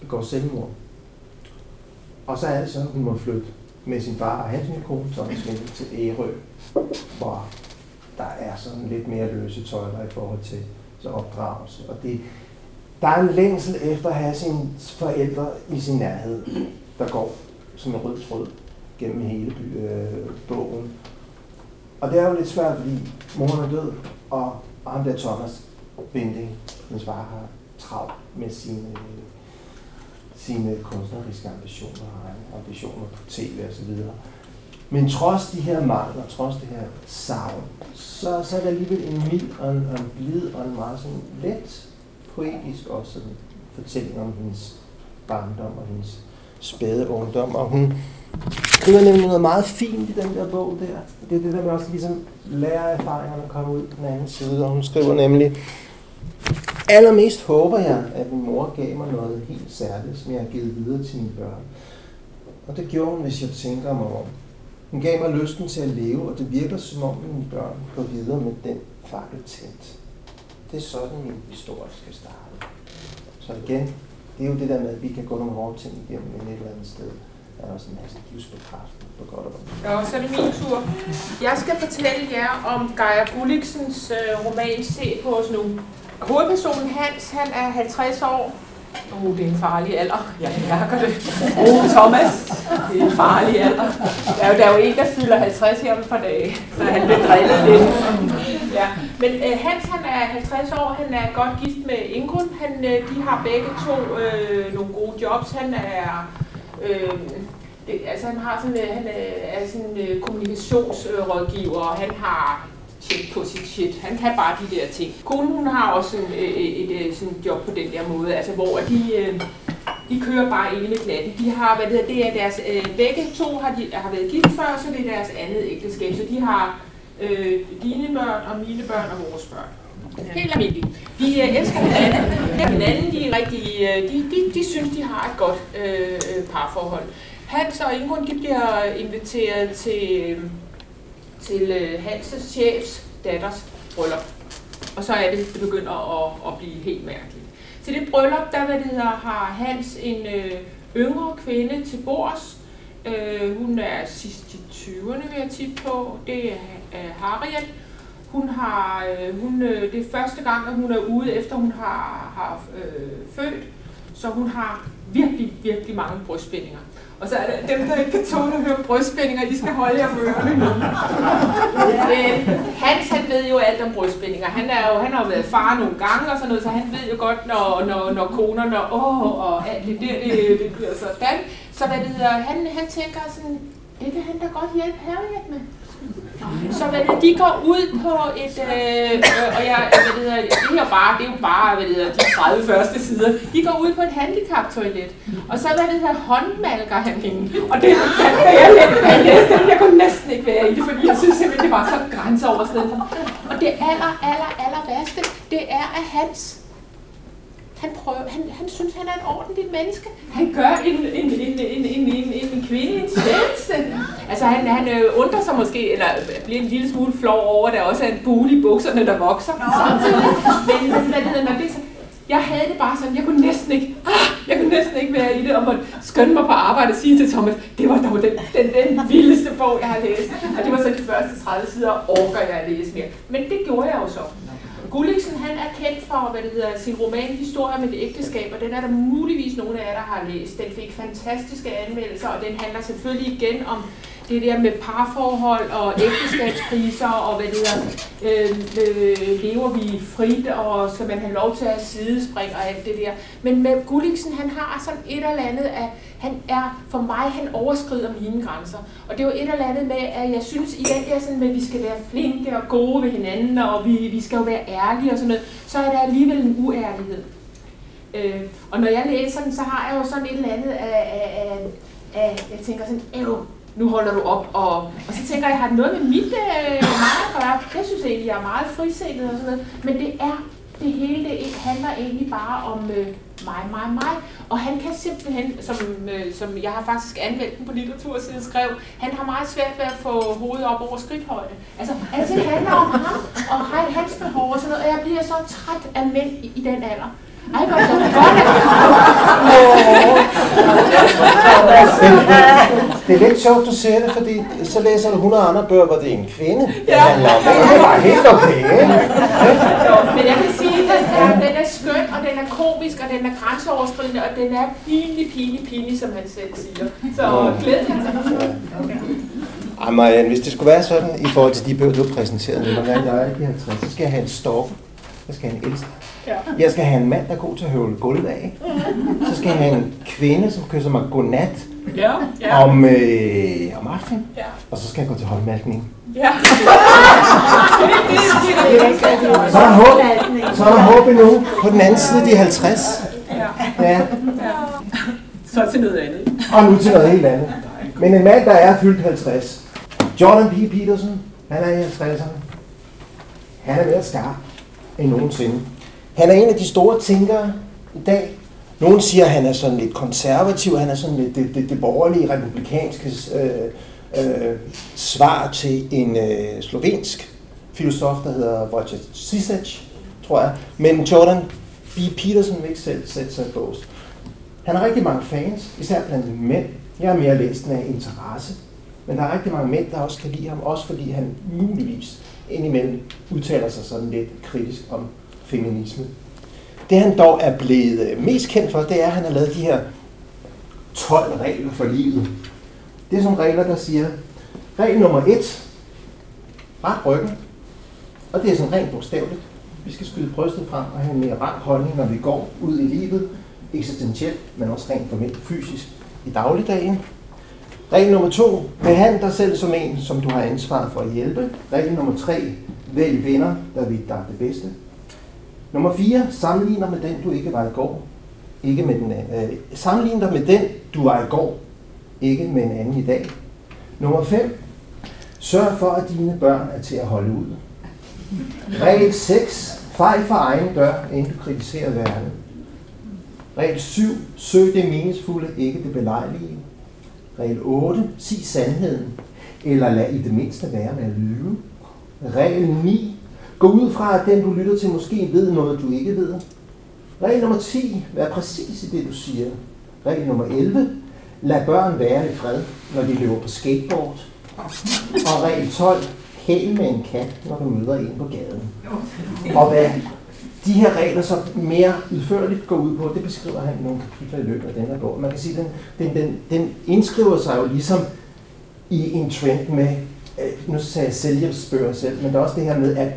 begår selvmord. Og så er det sådan, at hun må flytte med sin far og hans nye kone, Thomas Vinding, til Ærø, hvor der er sådan lidt mere løse tøjler i forhold til så opdragelse. Og det, der er en længsel efter at have sine forældre i sin nærhed, der går som en rød tråd gennem hele øh, bogen. Og det er jo lidt svært, fordi moren er død, og, ham der Thomas Binding, hendes far, har travlt med sine, sine kunstneriske ambitioner og ambitioner på tv og så videre. Men trods de her mangler, trods det her savn, så, så er der alligevel en mild og en, og en blid og en meget sådan let poetisk også en fortælling om hendes barndom og hendes spæde ungdom. Og hun skriver nemlig noget meget fint i den der bog der. Det er det der med også ligesom lære erfaringerne og komme ud på den anden side. Og hun skriver nemlig, allermest håber jeg, at min mor gav mig noget helt særligt, som jeg har givet videre til mine børn. Og det gjorde hun, hvis jeg tænker mig om. Hun gav mig lysten til at leve, og det virker som om mine børn går videre med den fakkel tændt. Det er sådan, min historie skal starte. Så igen, det er jo det der med, at vi kan gå nogle hårde ting igennem, et eller andet sted er også en masse livsbekræftende på godt og ondt. Ja, så er det min tur. Jeg skal fortælle jer om Geir Gulliksens øh, roman Se på os nu. Hovedpersonen Hans, han er 50 år. Oh, det er en farlig alder. Jeg mærker det. Oh, Thomas, det er en farlig alder. Der er jo, der er jo en, der fylder 50 her om et par dage, så han bliver drillet lidt. Ja. Men øh, Hans, han er 50 år. Han er godt gift med Ingrun. Han, øh, de har begge to øh, nogle gode jobs. Han er... Øh, det, altså han har sådan, øh, han er, er sådan øh, kommunikationsrådgiver, og han har tjek på sit shit. Han kan bare de der ting. Konen hun har også en, øh, øh, et, et, et, sådan job på den der måde, altså hvor de, øh, de kører bare ene glatte. De har, hvad det, hedder, det er deres, øh, begge to har, de, har været gift før, så det er deres andet ægteskab. Så de har øh, dine børn og mine børn og vores børn. Helt almindeligt. De øh, elsker hinanden. hinanden de, er rigtig, øh, de, de, de synes, de har et godt øh, parforhold. Hans og Ingrun de bliver inviteret til, til øh, Hans' chefs datters bryllup. Og så er det, det begynder at, at blive helt mærkeligt. Til det bryllup, der hvad det hedder, har Hans en øh, yngre kvinde til bords. Øh, hun er sidst 20'erne, vil jeg tippe på. Det er Harriet. Hun har, øh, hun, øh, det er første gang, at hun er ude, efter hun har, har øh, født. Så hun har virkelig, virkelig mange brystspændinger. Og så er det dem, der ikke kan tåle at høre brystspændinger, de skal holde jer for ørerne nu. Øh, Hans, han ved jo alt om brystspændinger. Han, er jo, han har jo været far nogle gange og sådan noget, så han ved jo godt, når, når, når konerne åh, og alt det der, det, det bliver sådan. Så hvad det hedder, han, han tænker sådan, det kan han da godt hjælpe Harriet med. Så hvad det, de går ud på et, øh, øh og jeg, hvad det, hedder, det, er bare, det er jo bare hvad det hedder, de 30 første sider. De går ud på et handicap-toilet, og så hvad det hedder, håndmalker han hende. Og det kan jeg lidt, jeg læste det, jeg kunne næsten ikke være i det, fordi jeg synes simpelthen, det var så grænseoverskridende. Og det aller, aller, aller værste, det er, at hans han, prøver, han, han synes, han er et ordentligt menneske. Han gør en, en, en, en, en, en, en kvinde en tjeneste. Altså han, han øh, undrer sig måske, eller bliver en lille smule flov over, at der også er en bule i bukserne, der vokser. Men, men hvad det når det så, jeg havde det bare sådan, jeg kunne næsten ikke, ah, jeg kunne næsten ikke være i det, og måtte skynde mig på arbejde og sige til Thomas, det var dog den, den, den vildeste bog, jeg har læst. Og det var så de første 30 sider, orker jeg at læse mere. Men det gjorde jeg jo så. Gulliksen han er kendt for hvad det hedder, sin roman Historie med det ægteskab, og den er der muligvis nogle af jer, der har læst. Den fik fantastiske anmeldelser, og den handler selvfølgelig igen om det der med parforhold og ægteskabskriser, og hvad det hedder, øh, øh, lever vi frit, og skal man have lov til at sidespringe og alt det der. Men med Gulliksen, han har sådan et eller andet af, han er, for mig, han overskrider mine grænser. Og det er jo et eller andet med, at jeg synes, i den der sådan med, at vi skal være flinke og gode ved hinanden, og vi, vi skal jo være ærlige og sådan noget, så er der alligevel en uærlighed. Øh, og når jeg læser den, så har jeg jo sådan et eller andet af, af, af, af jeg tænker sådan, æv, nu holder du op. Og, og så tænker jeg, har det noget med mit øh, mig at gøre? Jeg synes egentlig, jeg er meget frisindet og sådan noget. Men det er, det hele det handler egentlig bare om øh, mig, mig, mig. Og han kan simpelthen, som, øh, som jeg har faktisk anmeldt den på litteratursiden skrev, han har meget svært ved at få hovedet op over skridthøjde. Altså, altså det handler om ham og hans behov og sådan noget, og jeg bliver så træt af mænd i, i den alder. Ej, hvor er det godt, det, er lidt sjovt, du siger det, fordi så læser du 100 andre bøger, hvor det er en kvinde, det handler om. Det er bare helt okay, ikke? Men jeg kan sige, at er, den er skøn, og den er komisk, og den er grænseoverskridende, og den er pinlig, pinlig, pinlig, som han selv siger. Så glæd jer til Ej, Marianne, hvis det skulle være sådan, i forhold til de bøger, du har præsenteret, når man er i 50, så skal jeg have en stalker. Jeg skal have en elsker. Ja. Jeg skal have en mand, der er god til at høvle gulvet af. Så skal jeg have en kvinde, som kysser mig godnat Ja, ja, om, øh, om aftenen. ja. Og så skal jeg gå til håndmalkning. ja. Så er der håb, så er der håb endnu på den anden side, de er 50. Ja, Så til noget andet. og nu til noget helt andet. Men en mand, der er fyldt 50. Jordan P. Peterson, han er i 50'erne. Han er mere skarp end nogensinde. Han er en af de store tænkere i dag. Nogle siger, at han er sådan lidt konservativ, han er sådan lidt det, det, det borgerlige, republikanske øh, øh, svar til en øh, slovensk filosof, der hedder Wojciech Zizek, tror jeg. Men Jordan B. Peterson vil ikke selv sætte sig i bås. Han har rigtig mange fans, især blandt mænd. Jeg er mere læst af interesse. Men der er rigtig mange mænd, der også kan lide ham, også fordi han muligvis indimellem udtaler sig sådan lidt kritisk om feminisme. Det han dog er blevet øh, mest kendt for, det er, at han har lavet de her 12 regler for livet. Det er sådan regler, der siger, regel nummer 1, ret ryggen. Og det er sådan rent bogstaveligt. Vi skal skyde brystet frem og have en mere rank holdning, når vi går ud i livet, eksistentielt, men også rent formelt fysisk i dagligdagen. Regel nummer to, behandle dig selv som en, som du har ansvaret for at hjælpe. Regel nummer tre, vælg venner, der vil dig det bedste. Nummer 4. Sammenlign dig med den, du ikke var i går. Ikke med den, øh, sammenlign dig med den, du var i går. Ikke med en anden i dag. Nummer 5. Sørg for, at dine børn er til at holde ud. Regel 6. Fejl for egen dør, inden du kritiserer verden. Regel 7. Søg det meningsfulde, ikke det belejlige. Regel 8. Sig sandheden, eller lad i det mindste være med at lyve. Regel 9. Gå ud fra, at den du lytter til måske ved noget, du ikke ved. Regel nummer 10. Vær præcis i det, du siger. Regel nummer 11. Lad børn være i fred, når de løber på skateboard. Og regel 12. Hæl med en kat, når du møder en på gaden. Og hvad de her regler så mere udførligt går ud på, det beskriver han i nogle kapitler i løbet af den her bog. Man kan sige, at den, den, den, den indskriver sig jo ligesom i en trend med, øh, nu sagde jeg selvhjælpsbøger selv, men der er også det her med, at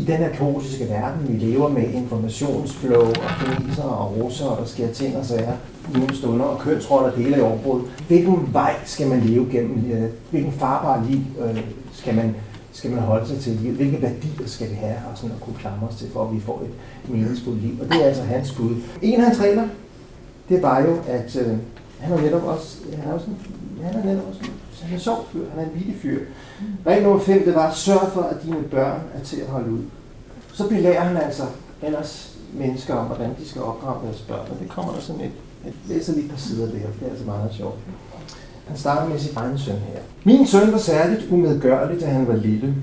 i den her kaotiske verden, vi lever med informationsflow og kineser og russer, og der sker ting og sager i nogle stunder, og kønsroller dele i overbrud. Hvilken vej skal man leve gennem? øh, Hvilken farbar liv øh, skal man, skal man holde sig til? Hvilke værdier skal vi have og sådan at kunne klamre os til, for at vi får et meningsfuldt liv? Og det er altså hans bud. En af hans regler, det var jo, at øh, han er netop også, han er også han er netop også så han er en sjov fyr, han er en vittig fyr. Regel nummer 5, det var, sørg for, at dine børn er til at holde ud. Så belærer han altså ellers mennesker om, hvordan de skal opdrage deres børn, og det kommer der sådan et, et læser lige et par sider der, det er altså meget sjovt. Han starter med sin egen søn her. Min søn var særligt umedgørlig, da han var lille.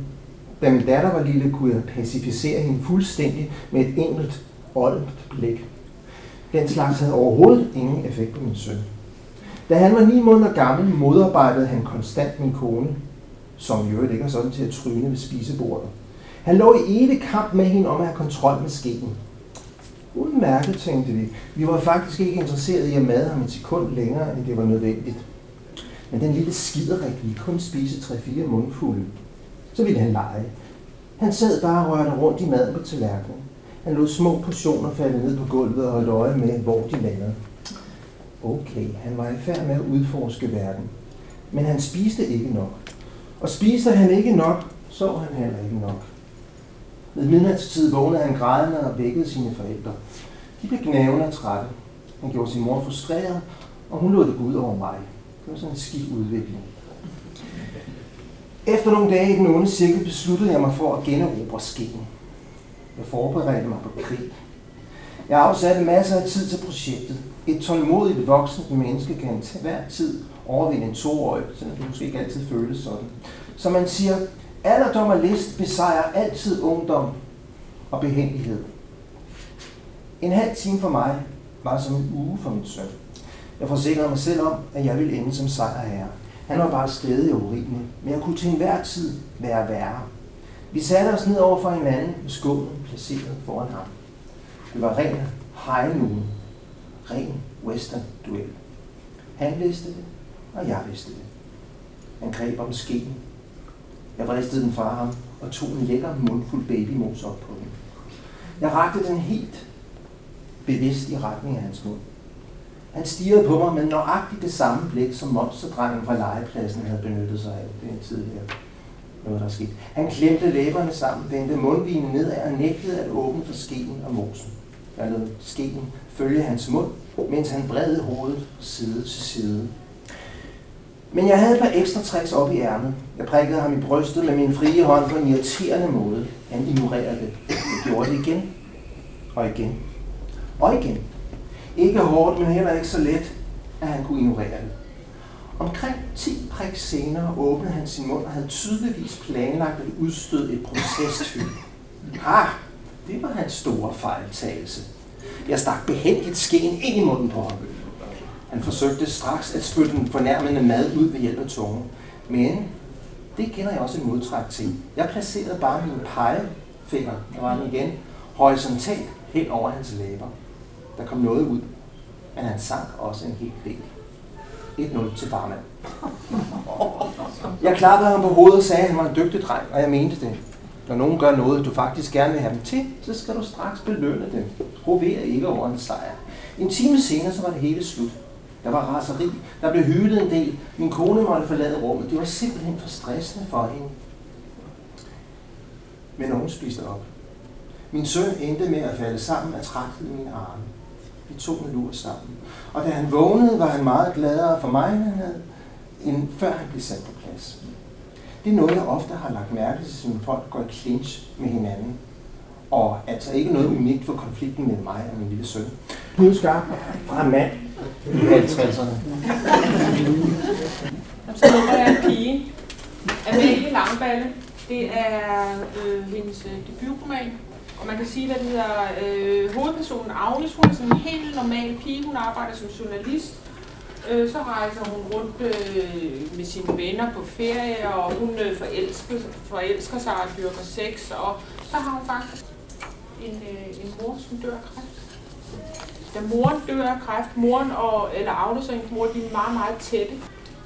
Da min datter var lille, kunne jeg pacificere hende fuldstændig med et enkelt oldt blik. Den slags havde overhovedet ingen effekt på min søn. Da han var ni måneder gammel, modarbejdede han konstant min kone, som i øvrigt ikke er sådan til at tryne ved spisebordet. Han lå i evig kamp med hende om at have kontrol med skeen. Udmærket, tænkte vi. Vi var faktisk ikke interesseret i at made ham et sekund længere, end det var nødvendigt. Men den lille skiderik ville kun spise 3-4 mundfulde. Så ville han lege. Han sad bare og rørte rundt i maden på tallerkenen. Han lod små portioner falde ned på gulvet og holdt øje med, hvor de landede. Okay, han var i færd med at udforske verden. Men han spiste ikke nok. Og spiser han ikke nok, sov han heller ikke nok. Ved midnatstid vågnede han grædende og vækkede sine forældre. De blev gnavende og trætte. Han gjorde sin mor frustreret, og hun lod det gå ud over mig. Det var sådan en skidt udvikling. Efter nogle dage i den onde cirkel besluttede jeg mig for at generobre skeen. Jeg forberedte mig på krig. Jeg afsatte masser af tid til projektet. Et tålmodigt voksent menneske kan til hver tid overvinde en toårig, selvom det måske ikke altid føles sådan. Så man siger, alderdom og list besejrer altid ungdom og behendighed. En halv time for mig var som en uge for min søn. Jeg forsikrede mig selv om, at jeg ville ende som sejrherre. Han var bare stedig og urimelig, men jeg kunne til enhver tid være værre. Vi satte os ned over for hinanden med skålen placeret foran ham. Det var ren high. Ren western duel. Han vidste det, og jeg vidste det. Han greb om skeen. Jeg vristede den fra ham og tog en lækker mundfuld babymos op på den. Jeg rakte den helt bevidst i retning af hans mund. Han stirrede på mig med nøjagtigt det samme blik, som monsterdrengen fra legepladsen havde benyttet sig af den tidligere. Noget, der skete. Han klemte læberne sammen, vendte mundvinen nedad og nægtede at åbne for skeen og mosen. Jeg lod skeen følge hans mund, mens han bredte hovedet side til side. Men jeg havde et par ekstra tricks op i ærmet. Jeg prikkede ham i brystet med min frie hånd på en irriterende måde. Han ignorerede det. Jeg gjorde det igen. Og igen. Og igen. Ikke hårdt, men heller ikke så let, at han kunne ignorere det. Omkring 10 prik senere åbnede han sin mund og havde tydeligvis planlagt at udstøde et protestfyld. Ah, det var hans store fejltagelse. Jeg stak behendigt skeen ind i munden på ham. Han forsøgte straks at spytte den fornærmende mad ud ved hjælp af tungen. Men det kender jeg også en modtræk til. Jeg placerede bare min pegefinger, der var den igen, horisontalt helt over hans læber. Der kom noget ud, men han sank også en helt del. 1-0 til farmand. Jeg klappede ham på hovedet og sagde, at han var en dygtig dreng, og jeg mente det. Når nogen gør noget, du faktisk gerne vil have dem til, så skal du straks belønne dem. Prover ikke over en sejr. En time senere, så var det hele slut. Der var raseri. Der blev hylet en del. Min kone måtte forlade rummet. Det var simpelthen for stressende for hende. Men nogen spiste op. Min søn endte med at falde sammen af træthed i mine arme. Vi tog en lur sammen. Og da han vågnede, var han meget gladere for mig, end, han havde, end før han blev sat på plads. Det er noget, jeg ofte har lagt mærke til, som folk går i clinch med hinanden. Og altså ikke noget unikt for konflikten mellem mig og min lille søn. Nu skarp fra en mand i 50'erne. Så nummer er en pige. Amelie Langballe. Det er øh, hendes øh, debutroman. Og man kan sige, at den hedder øh, hovedpersonen Agnes. Hun er sådan en helt normal pige. Hun arbejder som journalist. Øh, så rejser hun rundt øh, med sine venner på ferie, og hun øh, forelsker, forelsker sig og dyrker sex. Og så har hun faktisk en, øh, en mor, som dør af kræft. Da moren dør af kræft, moren og, eller Agnes og hendes mor, de er meget, meget tætte,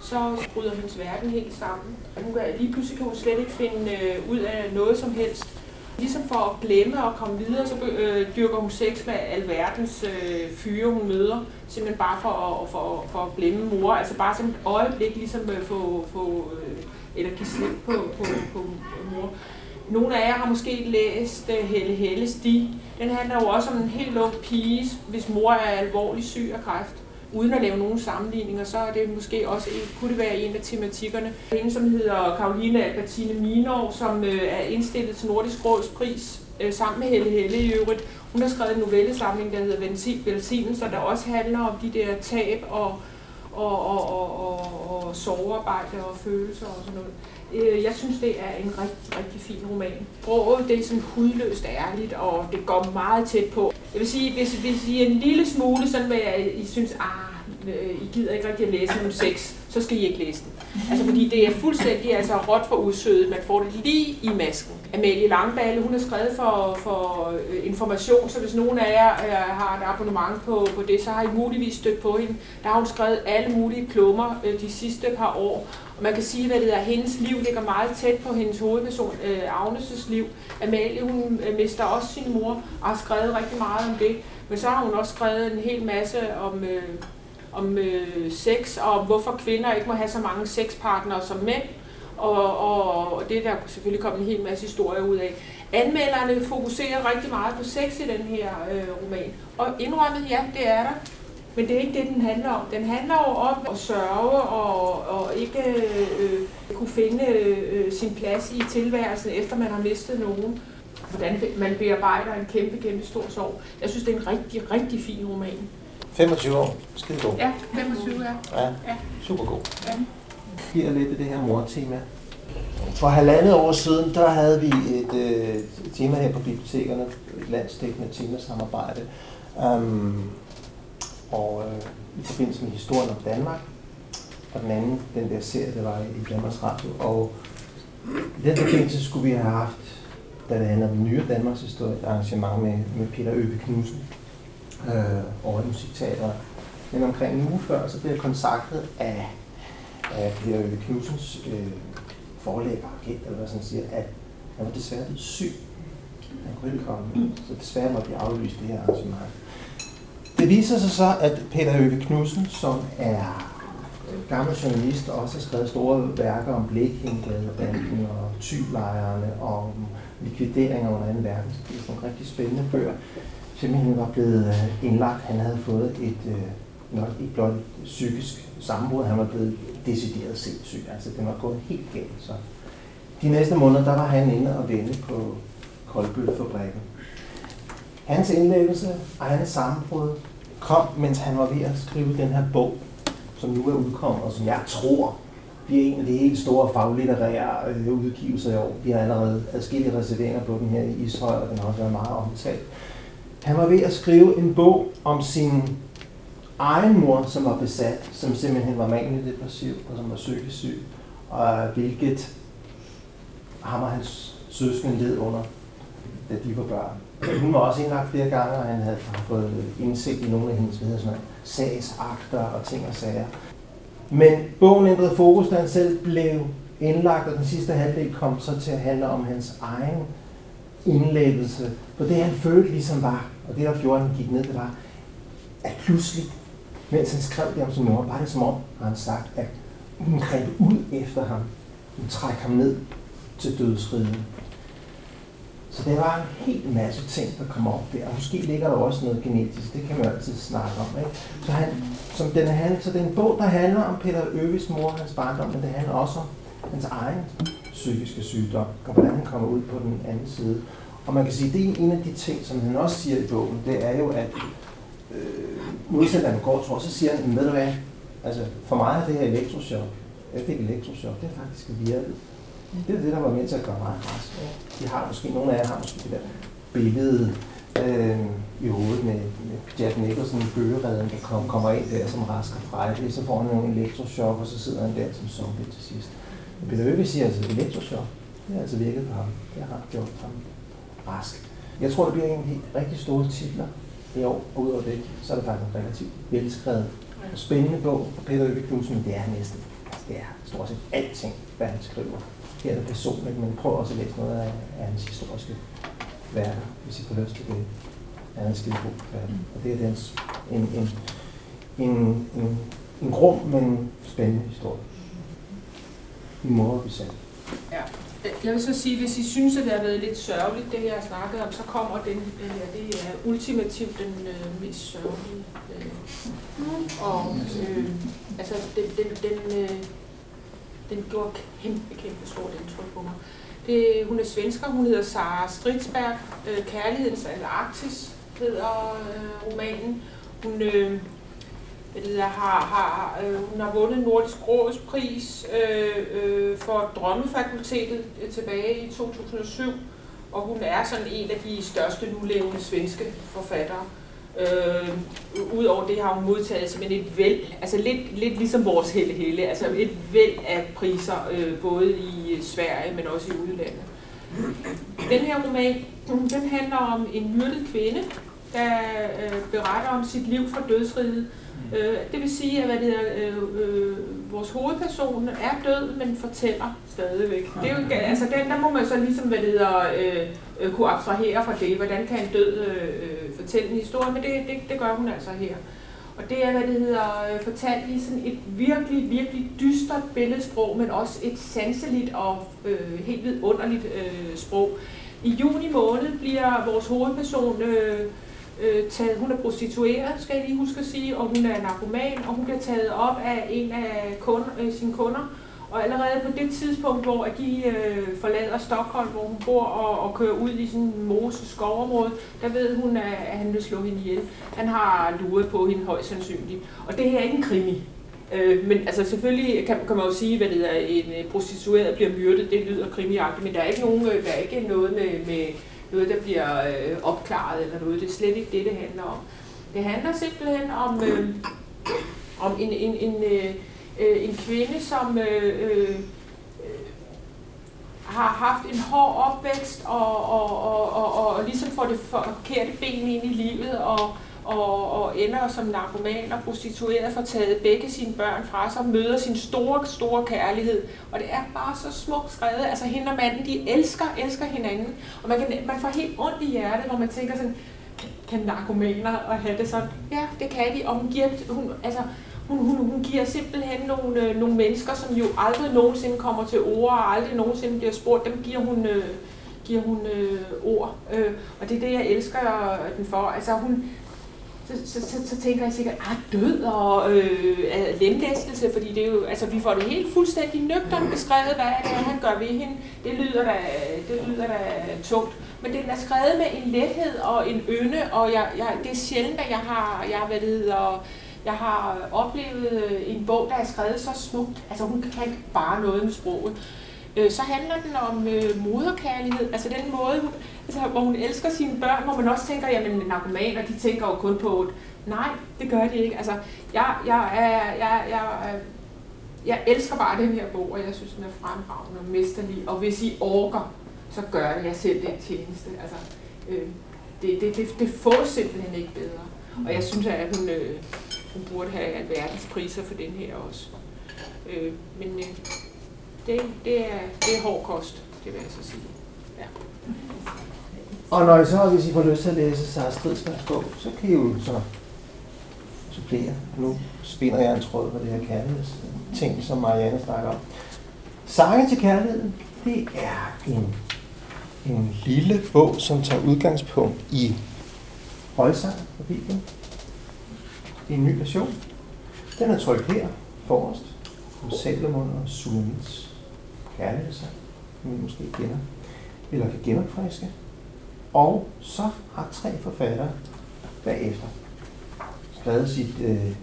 så bryder hendes verden helt sammen. Hun kan, lige pludselig kan hun slet ikke finde øh, ud af noget som helst. Ligesom for at glemme og komme videre, så øh, dyrker hun sex med alverdens øh, fyre, hun møder. Simpelthen bare for at, for, for at glemme mor. Altså bare som et øjeblik ligesom øh, få, få øh, eller give slip på, på, på mor. Nogle af jer har måske læst uh, Helle Helles Sti. Den handler jo også om en helt ung pige, hvis mor er alvorligt syg af kræft. Uden at lave nogen sammenligninger, så er det måske også en, kunne det være en af tematikkerne. En, som hedder Karoline Albertine Minor, som øh, er indstillet til Nordisk Råds pris øh, sammen med Helle Helle i øvrigt. Hun har skrevet en novellesamling, der hedder Velsignelser, der også handler om de der tab og, og, og, og, og, og sovearbejde og følelser og sådan noget. Øh, jeg synes, det er en rigtig, rigtig fin roman. Sproget, det er sådan hudløst ærligt, og det går meget tæt på. Jeg vil sige, hvis, hvis I er en lille smule sådan, hvad I synes, ah, øh, I gider ikke rigtig at læse om sex, så skal I ikke læse den. Altså, fordi det er fuldstændig altså, råt for udsødet. Man får det lige i masken. Amalie Langballe, hun har skrevet for, for øh, information, så hvis nogen af jer øh, har et abonnement på, på det, så har I muligvis stødt på hende. Der har hun skrevet alle mulige klummer øh, de sidste par år. Og man kan sige, at det er, hendes liv ligger meget tæt på hendes hovedperson, øh, Agnes' liv. Amalie, hun øh, mister også sin mor og har skrevet rigtig meget om det. Men så har hun også skrevet en hel masse om... Øh, om øh, sex, og om hvorfor kvinder ikke må have så mange sexpartnere som mænd. Og, og, det er der selvfølgelig kommet en hel masse historier ud af. Anmelderne fokuserer rigtig meget på sex i den her øh, roman. Og indrømmet, ja, det er der. Men det er ikke det, den handler om. Den handler jo om at sørge og, og ikke øh, kunne finde øh, sin plads i tilværelsen, efter man har mistet nogen. Hvordan man bearbejder en kæmpe, kæmpe stor sorg. Jeg synes, det er en rigtig, rigtig fin roman. 25 år. Skide god. Ja, 25, ja. Ja, Ja. super god. ja. Giver lidt af det her mortema. For halvandet år siden, der havde vi et, øh, tema her på bibliotekerne, et landsdækkende temasamarbejde. Um, og øh, i forbindelse med historien om Danmark, og den anden, den der serie, der var i Danmarks Radio. Og i den forbindelse skulle vi have haft da det handler om nyere Danmarks historie, et arrangement med, med Peter Øbe Knudsen øh, over i Musikteateret. Men omkring en uge før, så blev jeg kontaktet af, af Per Øve Knudsens øh, forlægger, eller hvad sådan siger, at han var desværre blevet syg. Han kunne ikke komme, så desværre måtte vi aflyse det her arrangement. Det viser sig så, at Peter Øve Knudsen, som er gammel journalist, og også har skrevet store værker om Blekingbladebanden og Tylejrene og om likvideringer under 2. verdenskrig, nogle rigtig spændende bøger, simpelthen var blevet øh, indlagt. Han havde fået et, øh, nok ikke blot et psykisk sammenbrud, han var blevet decideret sindssyg. Altså, det var gået helt galt. Så de næste måneder, der var han inde og vende på Koldbølfabrikken. Hans indlæggelse og hans sammenbrud kom, mens han var ved at skrive den her bog, som nu er udkommet, og som jeg tror bliver en af de helt store faglitterære øh, udgivelser i år. Vi har allerede adskillige reserveringer på den her i Ishøj, og den har også været meget omtalt. Han var ved at skrive en bog om sin egen mor, som var besat, som simpelthen var depressiv og som var psykisk syg, og hvilket ham og hans søskende led under, da de var børn. Hun var også indlagt flere gange, og han havde fået indsigt i nogle af hendes hvad sådan sagsakter og ting og sager. Men bogen ændrede fokus, da han selv blev indlagt, og den sidste halvdel kom så til at handle om hans egen indlæggelse. For det han følte ligesom var, og det der gjorde, at han gik ned, det var, at pludselig, mens han skrev det om sin mor, var det som om, har han sagt, at hun greb ud efter ham. Hun træk ham ned til dødsriden. Så det var en helt masse ting, der kom op der. Og måske ligger der også noget genetisk, det kan man altid snakke om. Ikke? Så, han, som den er, så det er en bog, der handler om Peter Øves mor og hans barndom, men det handler også om hans egen psykiske sygdom, og hvordan han kommer ud på den anden side. Og man kan sige, at det er en af de ting, som han også siger i bogen, det er jo, at øh, modsat af går, tror så siger han, ved du hvad, altså for mig er det her elektrochok, jeg fik elektrochok, det er faktisk virket. Det er det, der var med til at gøre mig rask. De har måske, nogle af jer har måske det der billede øh, i hovedet med, med Jack Nicholson, bøgeredden, der kom, kommer ind der som rask og frejlig, så får han nogle elektrochok, og så sidder han der som zombie til sidst. Men Peter Øvig siger altså, at det har altså virket for ham. Det har gjort ham rask. Jeg tror, det bliver en af de rigtig store titler i år, og udover det, så er det faktisk en relativt velskrevet og spændende bog for Peter Øvig Knudsen, men det er næsten, altså det er stort set alting, hvad han skriver her er det personligt, men prøv også at læse noget af, af hans historiske værker, hvis I får lyst til det. Han er en skide god forfatter. Og det er dens, en, en, en, en, en grum, men spændende historie. I morgen vi selv. Ja. Øh, jeg vil så sige, hvis I synes, at det har været lidt sørgeligt, det jeg har snakket om, så kommer den, øh, det er ultimativt den øh, mest sørgelige. Øh, og øh, altså, den, den, den, øh, den gjorde kæmpe, kæmpe stort indtryk på mig. Det, hun er svensker, hun hedder Sara Stridsberg. Øh, Kærlighedens Antarktis hedder øh, romanen. Hun, øh, det har, har, øh, hun har vundet Nordisk Råds pris øh, øh, for Drømmefakultetet øh, tilbage i 2007, og hun er sådan en af de største nulevende svenske forfattere. Øh, Udover det har hun modtaget simpelthen et væld, altså lidt, lidt ligesom vores Helle Helle, altså et væld af priser, øh, både i øh, Sverige, men også i udlandet. Den her roman, den handler om en myrdet kvinde, der øh, beretter om sit liv fra dødsriget. Øh, det vil sige, at hvad det er, øh, øh, vores hovedperson er død, men fortæller stadigvæk. Det er jo, altså, den, der må man så ligesom hvad det hedder, øh, øh, kunne abstrahere fra det. Hvordan kan en død øh, øh, fortælle en historie? Men det, det, det gør hun altså her. Og det er, hvad det hedder, øh, fortalt i sådan et virkelig, virkelig dystert billedsprog, men også et sanseligt og øh, helt vidunderligt øh, sprog. I juni måned bliver vores hovedperson øh, øh, taget, hun er prostitueret, skal jeg lige huske at sige, og hun er narkoman, og hun bliver taget op af en af kunder, øh, sine kunder, og allerede på det tidspunkt, hvor de øh, forlader Stockholm, hvor hun bor og, og kører ud i sådan en mose skovområde, der ved hun, at, at han vil slå hende ihjel. Han har luret på hende højst sandsynligt. Og det her er ikke en krimi. Øh, men altså selvfølgelig kan, kan man jo sige, hvad det er, en øh, prostitueret bliver myrdet, det lyder krimiagtigt, men der er ikke, nogen, øh, der er ikke noget med, med noget, der bliver øh, opklaret eller noget. Det er slet ikke det, det handler om. Det handler simpelthen om, øh, om en, en, en, øh, øh en kvinde, som øh, øh, øh, har haft en hård opvækst og, og, og, og, og ligesom får det forkerte ben ind i livet og, og, og ender som narkoman og prostitueret, får taget begge sine børn fra sig, møder sin store, store kærlighed. Og det er bare så smukt skrevet. Altså hende og manden, de elsker, elsker hinanden. Og man, kan, man får helt ondt i hjertet, hvor man tænker sådan, kan narkomaner og have det sådan? Ja, det kan de. Og hun giver, hun, altså, hun, hun, hun giver simpelthen nogle, øh, nogle mennesker, som jo aldrig nogensinde kommer til ord og aldrig nogensinde bliver spurgt, dem giver hun, øh, giver hun øh, ord. Øh, og det er det, jeg elsker den for. Altså hun, så, så, så, så tænker jeg sikkert, ah, død og øh, lemlæstelse, fordi det er jo, altså, vi får det helt fuldstændig nøgternt beskrevet, hvad det er, han gør ved hende. Det lyder da, det lyder da tungt. Men den er skrevet med en lethed og en ynde, og jeg, jeg, det er sjældent, at jeg har, jeg hvad det og jeg har oplevet øh, en bog, der er skrevet så smukt. Altså hun kan bare noget med sproget. Øh, så handler den om øh, moderkærlighed, altså den måde, altså, hvor hun elsker sine børn, hvor man også tænker, jamen narkomaner, de tænker jo kun på, nej, det gør de ikke. Altså, jeg, jeg, jeg, jeg, jeg, jeg elsker bare den her bog, og jeg synes, den er fremragende og mesterlig, og hvis I orker, så gør jeg selv den tjeneste. Altså, øh, det, det, det, det får simpelthen ikke bedre. Og jeg synes, at hun, øh, hun burde have alverdens priser for den her også. Øh, men øh, det, det, er, det er hård kost, det vil jeg så sige. Ja. Og når I så, hvis I får lyst til at læse Sara Stridsmanns bog, så kan I jo så supplere. Nu spinder jeg en tråd på det her kærligheds ting, som Marianne snakker om. Sange til kærligheden, det er en, en lille bog, som tager udgangspunkt i højsang fra Bibelen. En ny version. Den er trykt her forrest. Om Salomon og Sulamits kærlighedssang, som vi måske kender, eller kan genopfriske. Og så har tre forfattere bagefter skrevet sit øh,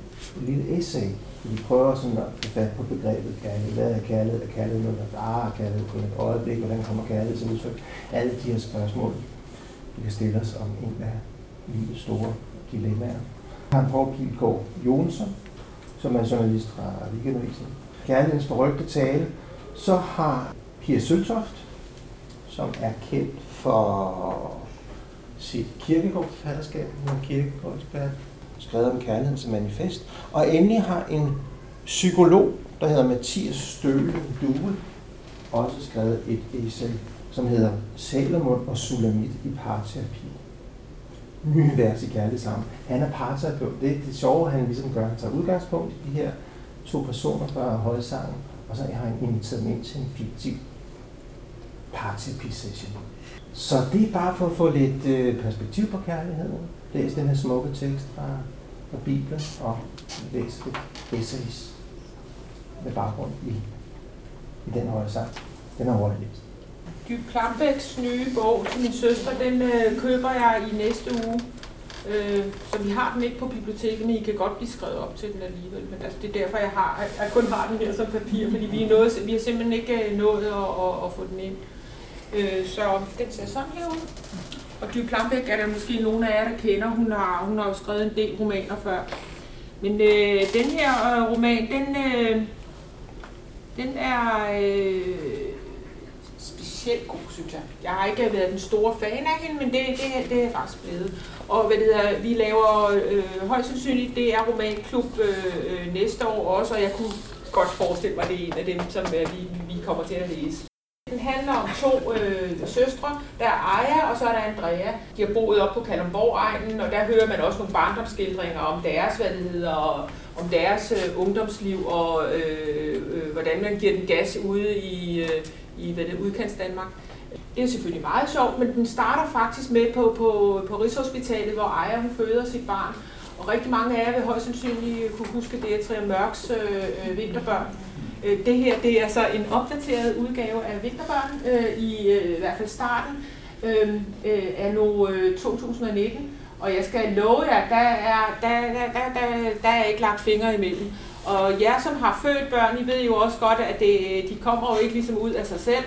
lille essay, hvor prøver sådan at få fat på begrebet kærlighed. Hvad er kærlighed? Er kærlighed noget, der er kærlighed på et øjeblik? Hvordan kommer kærlighed til udtryk? Alle de her spørgsmål, vi kan stille os om en af livets store dilemmaer. Han Paul Pilgaard Jonsson, som er journalist fra Weekendavisen. Kærlighedens forrygte tale. Så har Pia Søltoft, som er kendt for sit kirkegårdsforfatterskab, hun er kirkegårdsekspert, skrevet om kærligheden som manifest. Og endelig har en psykolog, der hedder Mathias Støle Due, også skrevet et essay, som hedder Salomon og Sulamit i parterapi. Nye vers i kærlighed sammen. Han er parterapeut. Det er det sjove, han ligesom gør. Han tager udgangspunkt i de her to personer fra højsangen, og så har han inviteret dem ind til en fiktiv parterapi-session. Så det er bare for at få lidt øh, perspektiv på kærligheden. Læs den her smukke tekst fra, fra Bibelen, og læs det essays med baggrund i, i den høje sang. Den er hurtigt læst. Dyb Klambæks nye bog til min søster, den øh, køber jeg i næste uge. Øh, så vi har den ikke på biblioteket, men I kan godt blive skrevet op til den alligevel. Men altså, det er derfor, jeg, har, jeg kun har den her som papir, fordi vi, er nået, vi har simpelthen ikke øh, nået at, at, at få den ind. Øh, Øh, så den ser sådan her ud. Og Dyb Plambæk er der måske nogle af jer, der kender. Hun har, hun har jo skrevet en del romaner før. Men øh, den her øh, roman, den, øh, den er øh, specielt god, synes jeg. Jeg har ikke været den store fan af hende, men det, det, det er faktisk blevet. Og hvad det hedder, vi laver øh, højst sandsynligt, det er romanklub øh, øh, næste år også, og jeg kunne godt forestille mig, at det er en af dem, som øh, vi, vi kommer til at læse. Den handler om to øh, søstre. Der er Aja, og så er der Andrea. De har boet op på Kalumborg-egnen, og der hører man også nogle barndomsskildringer om deres, hvad det hedder, og om deres øh, ungdomsliv, og øh, øh, hvordan man giver den gas ude i, øh, i hvad det, udkants Danmark. Det er selvfølgelig meget sjovt, men den starter faktisk med på, på, på Rigshospitalet, hvor Aja hun føder sit barn. Og rigtig mange af jer vil højst sandsynligt kunne huske, det er Trier Mørks øh, øh, vinterbørn. Øh, det her det er så en opdateret udgave af Vinterbørn, øh, i øh, i hvert fald starten øhm, øh, af nu øh, 2019. Og jeg skal love jer, der er, der, der, der, der, der er ikke lagt fingre imellem. Og jer, som har født børn, I ved jo også godt, at det, øh, de kommer jo ikke ligesom ud af sig selv.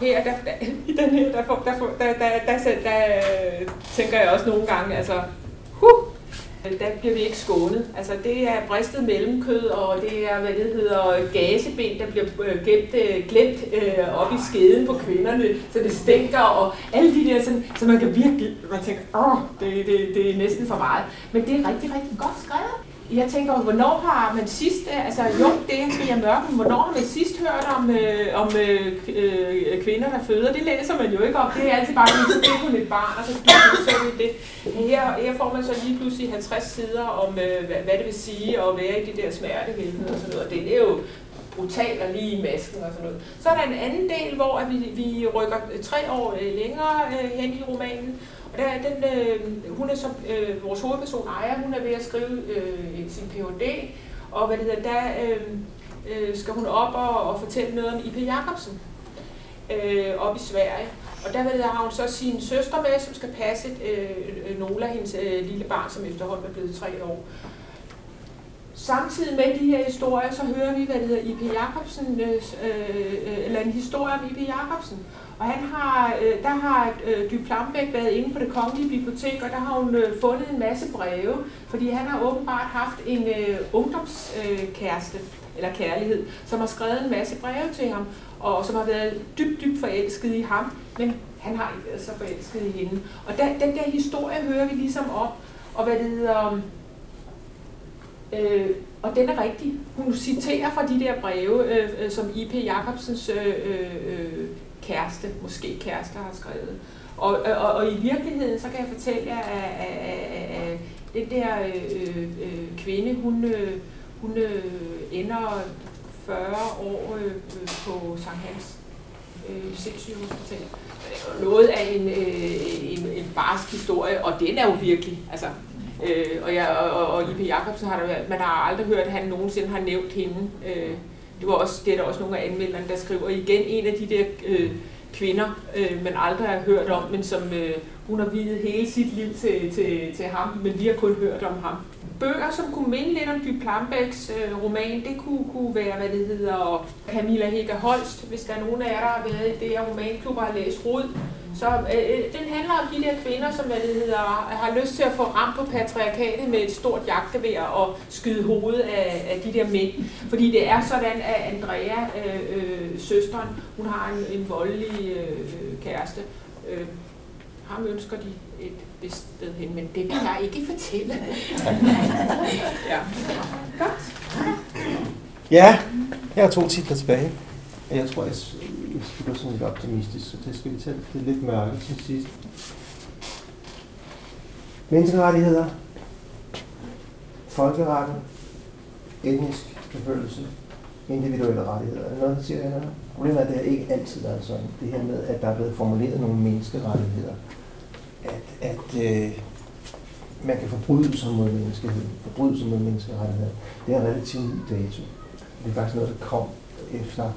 Her, der, der, i den her, der, der, der, der, der, der, der, der tænker jeg også nogle gange, altså, huh, der bliver vi ikke skånet. Altså det er bristet mellemkød, og det er, hvad det hedder, gaseben, der bliver øh, gemt, øh, glemt øh, op i skeden på kvinderne, så det stinker, og alle de der, sådan, så man kan virkelig, man tænker, åh, det, det, det er næsten for meget. Men det er rigtig, rigtig godt skrevet. Jeg tænker, hvornår har man sidst, øh, altså jo, det er Maria Mørken, hvornår har man sidst hørt om, øh, om øh, øh kvinder, der føder? Det læser man jo ikke om. Det er altid bare, at så hun et barn, og så så det. Her, her får man så lige pludselig 50 sider om, øh, hvad, hvad det vil sige at være i de der smertehelvede og sådan noget. Det, det er jo brutalt og lige i masken og sådan noget. Så er der en anden del, hvor vi, vi rykker tre år øh, længere hen i romanen, og der, den, øh, hun er så, øh, vores hovedperson Aya, hun er ved at skrive øh, sin Ph.D., og hvad det hedder, der øh, øh, skal hun op og, og fortælle noget om I.P. Jacobsen øh, op i Sverige. Og der ved, har hun så sin søster med, som skal passe øh, Nola, hendes øh, lille barn, som efterhånden er blevet tre år. Samtidig med de her historier, så hører vi, hvad det hedder, I.P. Jacobsen, øh, øh, eller en historie om I.P. Jacobsen. Og han har, øh, der har øh, Dy Plambæk været inde på det kongelige bibliotek, og der har hun øh, fundet en masse breve, fordi han har åbenbart haft en øh, ungdomskæreste, øh, eller kærlighed, som har skrevet en masse breve til ham, og som har været dybt, dybt forelsket i ham, men han har ikke været så forelsket i hende. Og der, den der historie hører vi ligesom om, og hvad det hedder, øh, og den er rigtig. Hun citerer fra de der breve, øh, øh som I.P. Jacobsens øh, øh, øh kæreste, måske kæreste, har skrevet. Og, og, og i virkeligheden, så kan jeg fortælle jer, at, at, at, at den der øh, øh, kvinde, hun, øh, hun øh, ender 40 år øh, på Sankt Hans øh, sindssygehospital. Noget af en, øh, en, en barsk historie, og den er jo virkelig, altså, øh, og, jeg, og, og Ibe Jacobsen har der, man har aldrig hørt, at han nogensinde har nævnt hende. Øh, det, var også, det er der også nogle af anmelderne, der skriver igen en af de der øh, kvinder, øh, man aldrig har hørt om, men som øh, hun har videt hele sit liv til, til, til ham, men vi har kun hørt om ham. Bøger, som kunne minde lidt om Dy Plambæks øh, roman, det kunne, kunne være, hvad det hedder, Camilla Hega Holst, hvis der er nogen af jer, der har været i det her romanklub og har læst Rod, så øh, øh, den handler om de der kvinder, som hvad det hedder, har lyst til at få ramt på patriarkatet med et stort jagtgevær og skyde hovedet af, af de der mænd. Fordi det er sådan, at Andrea, øh, øh, søsteren, hun har en, en voldelig øh, kæreste. Øh, ham ønsker de et vist sted hen, men det vil jeg ikke fortælle. ja. Godt. Ja, jeg har to titler tilbage. Jeg tror, jeg vi går sådan lidt optimistisk, så det skal vi tage det lidt mørke til sidst. Menneskerettigheder, folkeretten, etnisk forfølgelse, individuelle rettigheder. Er det noget, der siger noget? Problemet er, at det har ikke altid været sådan. Det her med, at der er blevet formuleret nogle menneskerettigheder. At, at øh, man kan forbryde sig mod menneskeheden, forbryde sig mod menneskerettigheder. Det er en relativt ny dato. Det er faktisk noget, der kom efter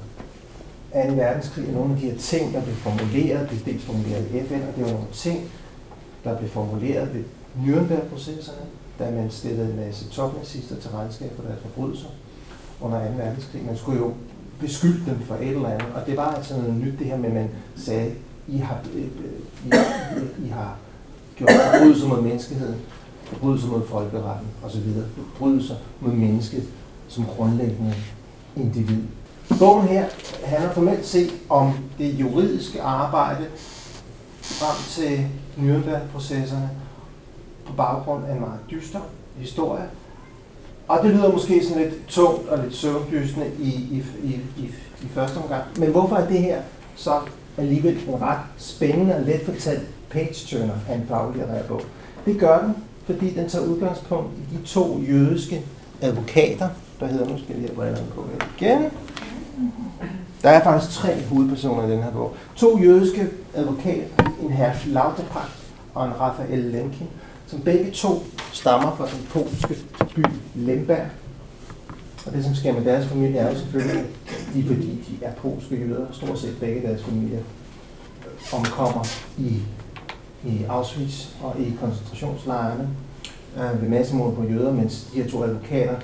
2. verdenskrig, og nogle af de her ting, der blev formuleret, blev dels formuleret i FN, og det var nogle ting, der blev formuleret ved Nürnberg-processerne, da man stillede en masse topnazister til regnskab for deres forbrydelser under 2. verdenskrig. Man skulle jo beskylde dem for et eller andet, og det var altså noget nyt det her med, at man sagde, I har, øh, øh, I, I, I har gjort forbrydelser mod menneskeheden, forbrydelser mod folkeretten osv., forbrydelser mod mennesket som grundlæggende individ. Bogen her handler formelt set om det juridiske arbejde frem til Nürnberg-processerne på baggrund af en meget dyster historie. Og det lyder måske sådan lidt tungt og lidt søvndysende i, i, i, i, i første omgang. Men hvorfor er det her så alligevel en ret spændende og let fortalt page-turner af en faglitterær bog? Det gør den, fordi den tager udgangspunkt i de to jødiske advokater, der hedder, nu skal jeg lige have på igen, der er faktisk tre hovedpersoner i den her bog. To jødiske advokater, en herr Lauterpacht og en Raphael Lemkin, som begge to stammer fra den polske by Lemberg. Og det, som sker med deres familie, er jo selvfølgelig, at de, fordi de er polske jøder, stort set begge deres familier omkommer i, i Auschwitz og i koncentrationslejrene øh, ved massemord på jøder, mens de her to advokater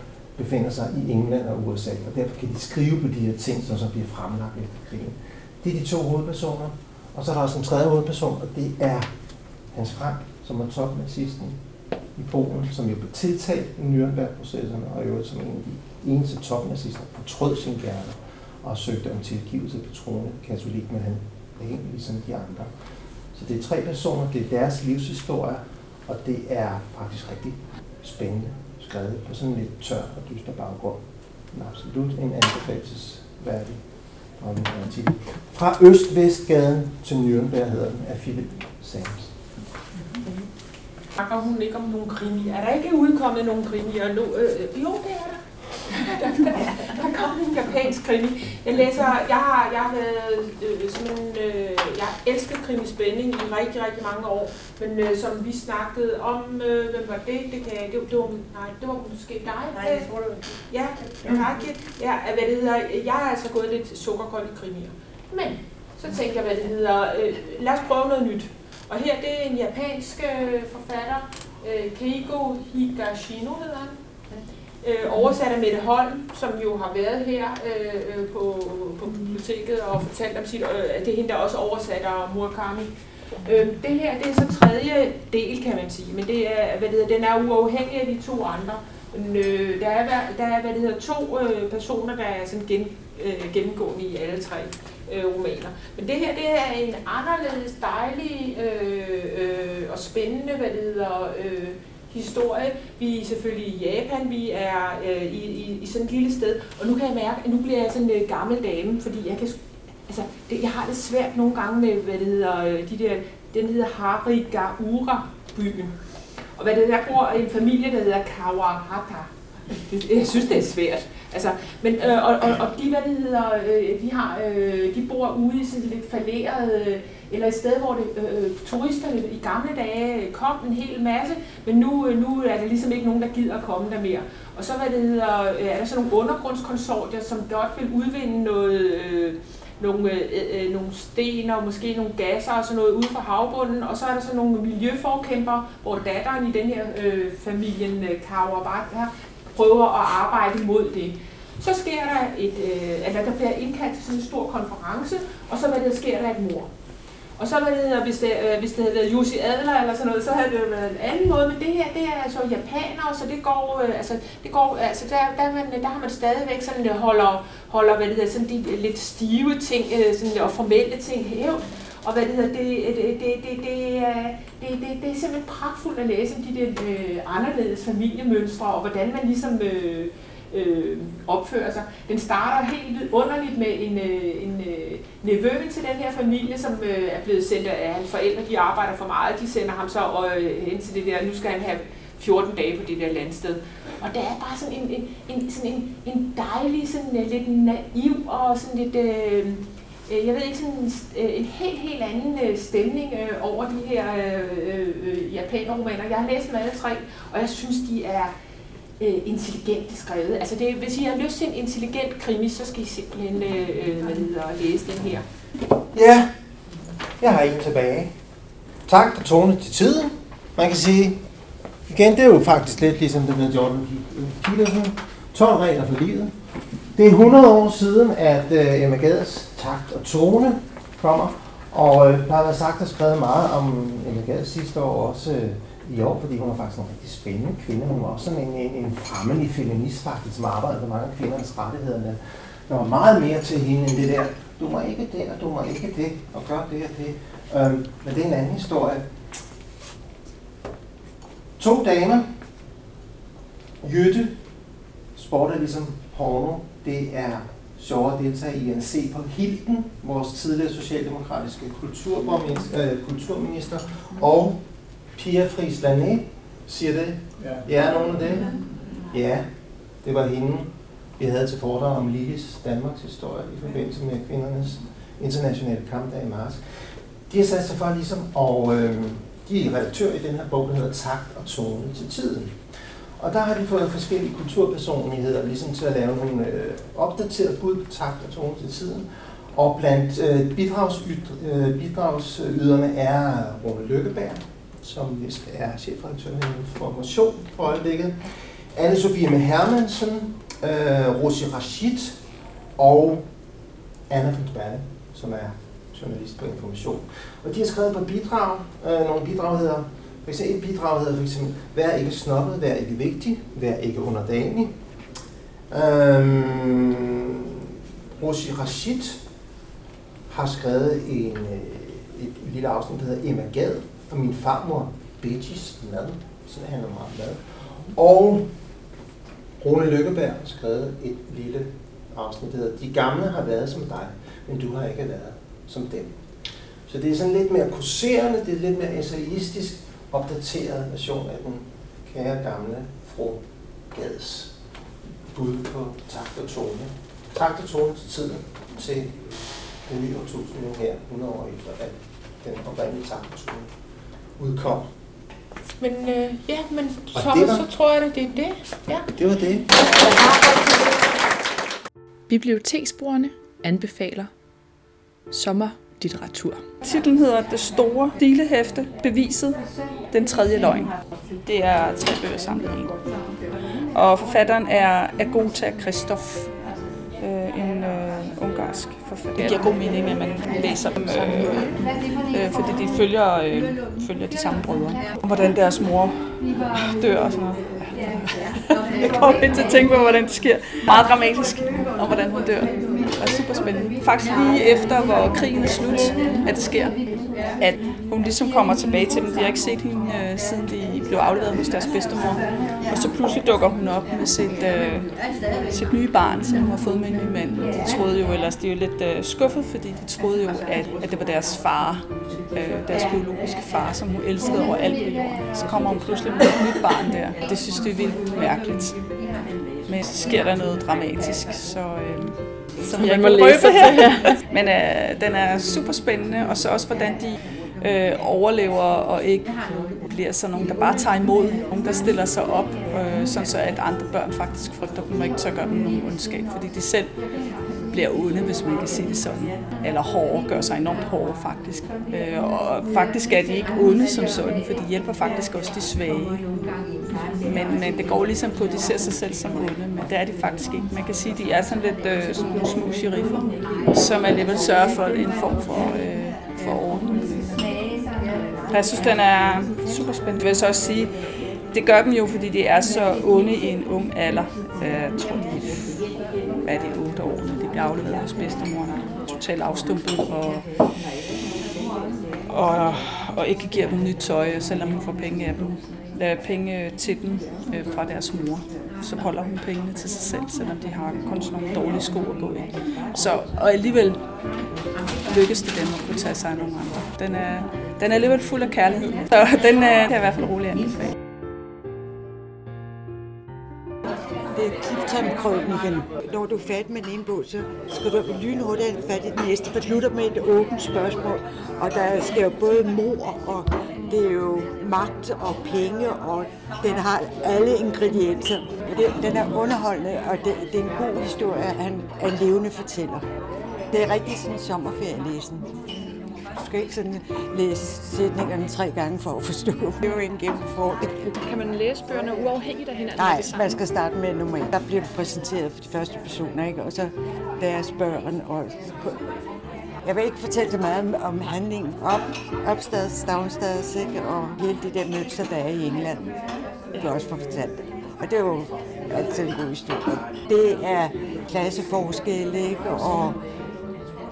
befinder sig i England og USA, og derfor kan de skrive på de her ting, som så bliver fremlagt efter krigen. Det er de to hovedpersoner, og så er der også en tredje hovedperson, og det er Hans Frank, som var topnazisten i Polen, som jo blev tiltalt i Nürnberg-processerne, og i øvrigt som en af de eneste topnazister fortrød sin gerne og søgte om tilgivelse på troende katolik, men han er helt ligesom de andre. Så det er tre personer, det er deres livshistorie, og det er faktisk rigtig spændende skrevet på sådan en lidt tør og dyster baggrund. Men absolut en anbefalesværdig artikel. Fra Øst-Vestgaden til Nürnberg hedder den af Philip Sands. Snakker hun ikke om nogle krimier? Er der ikke udkommet nogle krimier øh, øh, jo, det er der der, der, der kom en japansk krimi. Jeg læser, jeg har, jeg har været øh, sådan en, øh, jeg har elsket krimispænding i rigtig, rigtig mange år, men øh, som vi snakkede om, øh, hvem var det? Det kan jeg, det, det var, nej, det var måske dig. Nej, jeg tror det Ja, tak. Ja, hvad det hedder, jeg har altså gået lidt sukkerkold i krimier. Men så tænkte jeg, hvad det hedder, øh, lad os prøve noget nyt. Og her det er en japansk øh, forfatter, øh, Keigo Higashino hedder han øh, oversat af Mette Holm, som jo har været her øh, øh, på, på biblioteket og fortalt om sit, øh, det er hende, der også oversætter Murakami. Øh, det her, det er så tredje del, kan man sige, men det er, hvad det hedder, den er uafhængig af de to andre. Men, øh, der, er, der er, hvad det hedder, to øh, personer, der er sådan gen, øh, gennemgående i alle tre øh, romaner. Men det her, det er en anderledes dejlig øh, øh, og spændende, hvad det hedder, øh, historie. Vi er selvfølgelig i Japan, vi er øh, i, i, i sådan et lille sted, og nu kan jeg mærke, at nu bliver jeg sådan en øh, gammel dame, fordi jeg kan, altså, det, jeg har det svært nogle gange med, hvad det hedder, øh, de der, den hedder Harigaura-byen. Og hvad det der bor en familie, der hedder Kawahata. Jeg synes, det er svært. Altså, men, øh, og, og, og de, hvad det hedder, øh, de, har, øh, de bor ude i sådan lidt falderet, øh, eller et sted, hvor det, øh, turisterne i gamle dage kom en hel masse, men nu, øh, nu er der ligesom ikke nogen, der gider at komme der mere. Og så hvad det hedder, øh, er der så nogle undergrundskonsortier, som godt vil udvinde noget, øh, nogle, øh, øh, øh nogle sten og måske nogle gasser og sådan noget ude fra havbunden, og så er der så nogle miljøforkæmper, hvor datteren i den her øh, familien øh, Kawabata prøver at arbejde imod det. Så sker der et, øh, altså der bliver indkaldt til sådan en stor konference, og så hvad der sker der et mor. Og så hvad det hedder, hvis det, øh, hvis det havde været Jussi Adler eller sådan noget, så havde det jo været en anden måde, men det her, det er altså japanere, så det går, øh, altså, det går, altså der, der, man, der har man stadigvæk sådan, øh, holder, holder hvad det hedder, sådan de lidt stive ting, øh, sådan, og formelle ting hævd. Og hvad det hedder, det, det, det, det, det, er, det, det, det er simpelthen pragtfuldt at læse om de der øh, anderledes familiemønstre, og hvordan man ligesom øh, øh, opfører sig. Den starter helt underligt med en, øh, en øh, nevø til den her familie, som øh, er blevet sendt af hans forældre. De arbejder for meget. De sender ham så øh, hen til det der, nu skal han have 14 dage på det der landsted. Og der er bare sådan en, en, en, sådan en, en dejlig, sådan lidt naiv og sådan lidt... Øh, Øh, jeg ved ikke, sådan en, en helt, helt anden øh, stemning over de her øh, øh, japanerromaner. Jeg har læst dem alle tre, og jeg synes, de er øh, intelligent skrevet. Altså det, hvis I har lyst til en intelligent krimi, så skal I simpelthen øh, hvad hedder, læse den her. Ja, jeg har en tilbage. Tak for Tone til tiden. Man kan sige, igen, det er jo faktisk lidt ligesom den der Jordan Peterson. 12 regler for livet. Det er 100 år siden, at øh, Emma Gades takt og tone kommer. Og øh, der har været sagt og skrevet meget om Emma Gades sidste år også øh, i år, fordi hun er faktisk en rigtig spændende kvinde. Hun var også sådan en, en, en fremmelig feminist faktisk, som arbejdede med mange af kvindernes rettigheder. Der var meget mere til hende end det der, du må ikke det, og du må ikke det, og gør det og det. Øhm, men det er en anden historie. To damer. Jytte. Sport er ligesom porno. Det er sjovere at deltage i at se på Hilden, vores tidligere socialdemokratiske kulturminister, øh, kulturminister og Pia Friis Lané, siger det? Ja. Ja, nogen af det? Ja, det var hende, vi havde til foredrag om Lillis Danmarks historie i forbindelse med kvindernes internationale kampdag i marts. De har sat sig for ligesom, og øh, de er redaktør i den her bog, der hedder Takt og tone til tiden. Og der har de fået forskellige kulturpersonligheder ligesom til at lave nogle øh, opdaterede bud på takt og tone til tiden. Og blandt øh, bidragsyderne øh, bidragsyderne er Rune Lykkeberg, som vist er chefredaktør i Information for øjeblikket. Anne-Sophie med Hermansen, øh, Rosi Rashid og Anna von Sperle, som er journalist på Information. Og de har skrevet på bidrag, øh, nogle bidrag hedder for eksempel et bidrag hedder for eksempel, vær ikke snobbet, vær ikke vigtig, vær ikke underdanig. Øhm, Rosi Rashid har skrevet en, øh, et lille afsnit, der hedder Emma Gad, og min farmor Bettis mad, så det handler meget om mad. Og Rune Lykkeberg har skrevet et lille afsnit, der hedder De gamle har været som dig, men du har ikke været som dem. Så det er sådan lidt mere kurserende, det er lidt mere essayistisk, opdateret version af den kære gamle fru Gads bud på takt og tone. Takt og tone til tiden til den nye årtusind nu her, 100 år efter at den oprindelige takt og tone udkom. Men øh, ja, men Thomas, var- så tror jeg, det er det. Ja. Det var det. Biblioteksbrugerne anbefaler sommerlitteratur. Titlen hedder Det store stilehæfte, beviset, den tredje løgn. Det er tre bøger samlet i en. Og forfatteren er Agota Kristoff, øh, en øh, ungarsk forfatter. Det giver god mening, at man læser dem, øh, øh, fordi de følger, øh, følger de samme brødre. Og hvordan deres mor dør og sådan noget. Jeg kommer lidt til at tænke på, hvordan det sker. Meget dramatisk, om hvordan hun dør er super spændende. Faktisk lige efter, hvor krigen er slut, at det sker. At hun ligesom kommer tilbage til dem. De har ikke set hende, øh, siden de blev afleveret hos deres bedstemor. Og så pludselig dukker hun op med sit, øh, sit nye barn, som hun har fået med en ny mand. De troede jo ellers, de er jo lidt øh, skuffet, fordi de troede jo, at, at det var deres far, øh, deres biologiske far, som hun elskede over alt på jorden. Så kommer hun pludselig med et nyt barn der. Det synes de er vildt mærkeligt. Men så sker der noget dramatisk, så... Øh, som jeg man må ikke vil læse røbe sig her. Men øh, den er super spændende, og så også hvordan de øh, overlever og ikke bliver sådan nogen, der bare tager imod. Nogen, der stiller sig op, øh, sådan så at andre børn faktisk frygter dem og ikke tør gøre dem nogen ondskab, fordi de selv bliver onde, hvis man kan sige det sådan. Eller hårde, gør sig enormt hårde faktisk. Øh, og faktisk er de ikke onde som sådan, for de hjælper faktisk også de svage. Men, men det går ligesom på, at de ser sig selv som onde, men det er de faktisk ikke. Man kan sige, at de er sådan lidt øh, små, små sheriffer, som alligevel sørger for en form for, øh, for orden. Jeg synes, den er super spændende. Jeg vil så også sige, det gør dem jo, fordi de er så onde i en ung alder. Jeg tror, de er, hvad er det, 8 år, afleveret hos bedstemoren. Totalt afstumpet og, og, og ikke giver dem nyt tøj, selvom hun får penge af dem. Lader penge øh, til dem øh, fra deres mor. Så holder hun pengene til sig selv, selvom de har kun sådan nogle dårlige sko at gå i. Så, og alligevel lykkes det dem at kunne tage sig af nogle andre. Den er, den er alligevel fuld af kærlighed. Så den er, kan jeg i hvert fald rolig anbefale. Er Clifton-krøniken. Når du er færdig med den ene bog, så skal du lynhurtigt have fat i den næste. For slutter med et åbent spørgsmål, og der skal jo både mor, og det er jo magt og penge, og den har alle ingredienser. Det, den er underholdende, og det, det er en god historie, han er levende fortæller. Det er rigtig sådan en sommerferielæsen. Du skal ikke sådan læse sætningerne tre gange for at forstå. Det er jo en gennem fordel. Kan man læse bøgerne uafhængigt af hinanden? Nej, man skal starte med nummer et. Der bliver præsenteret for de første personer, ikke? og så deres børn. Og jeg vil ikke fortælle så meget om, om handlingen op, opstads, downstads, ikke? og hele det der mønster, der er i England. Det er også for fortalt. Og det er jo altid en god historie. Det er klasseforskelle, ikke? og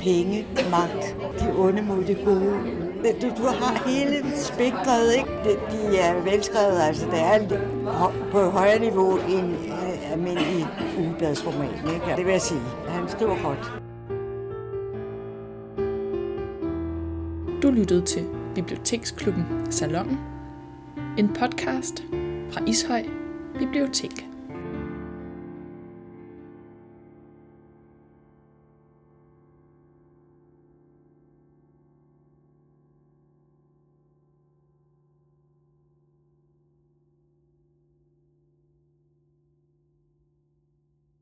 penge, magt, de onde mod de gode. Du, du har hele spektret, ikke? De, de er velskrevet, altså det er på højere niveau end øh, almindelig ugebladsroman, ikke? Det vil jeg sige. Han skriver godt. Du lyttede til Biblioteksklubben Salongen, en podcast fra Ishøj Bibliotek.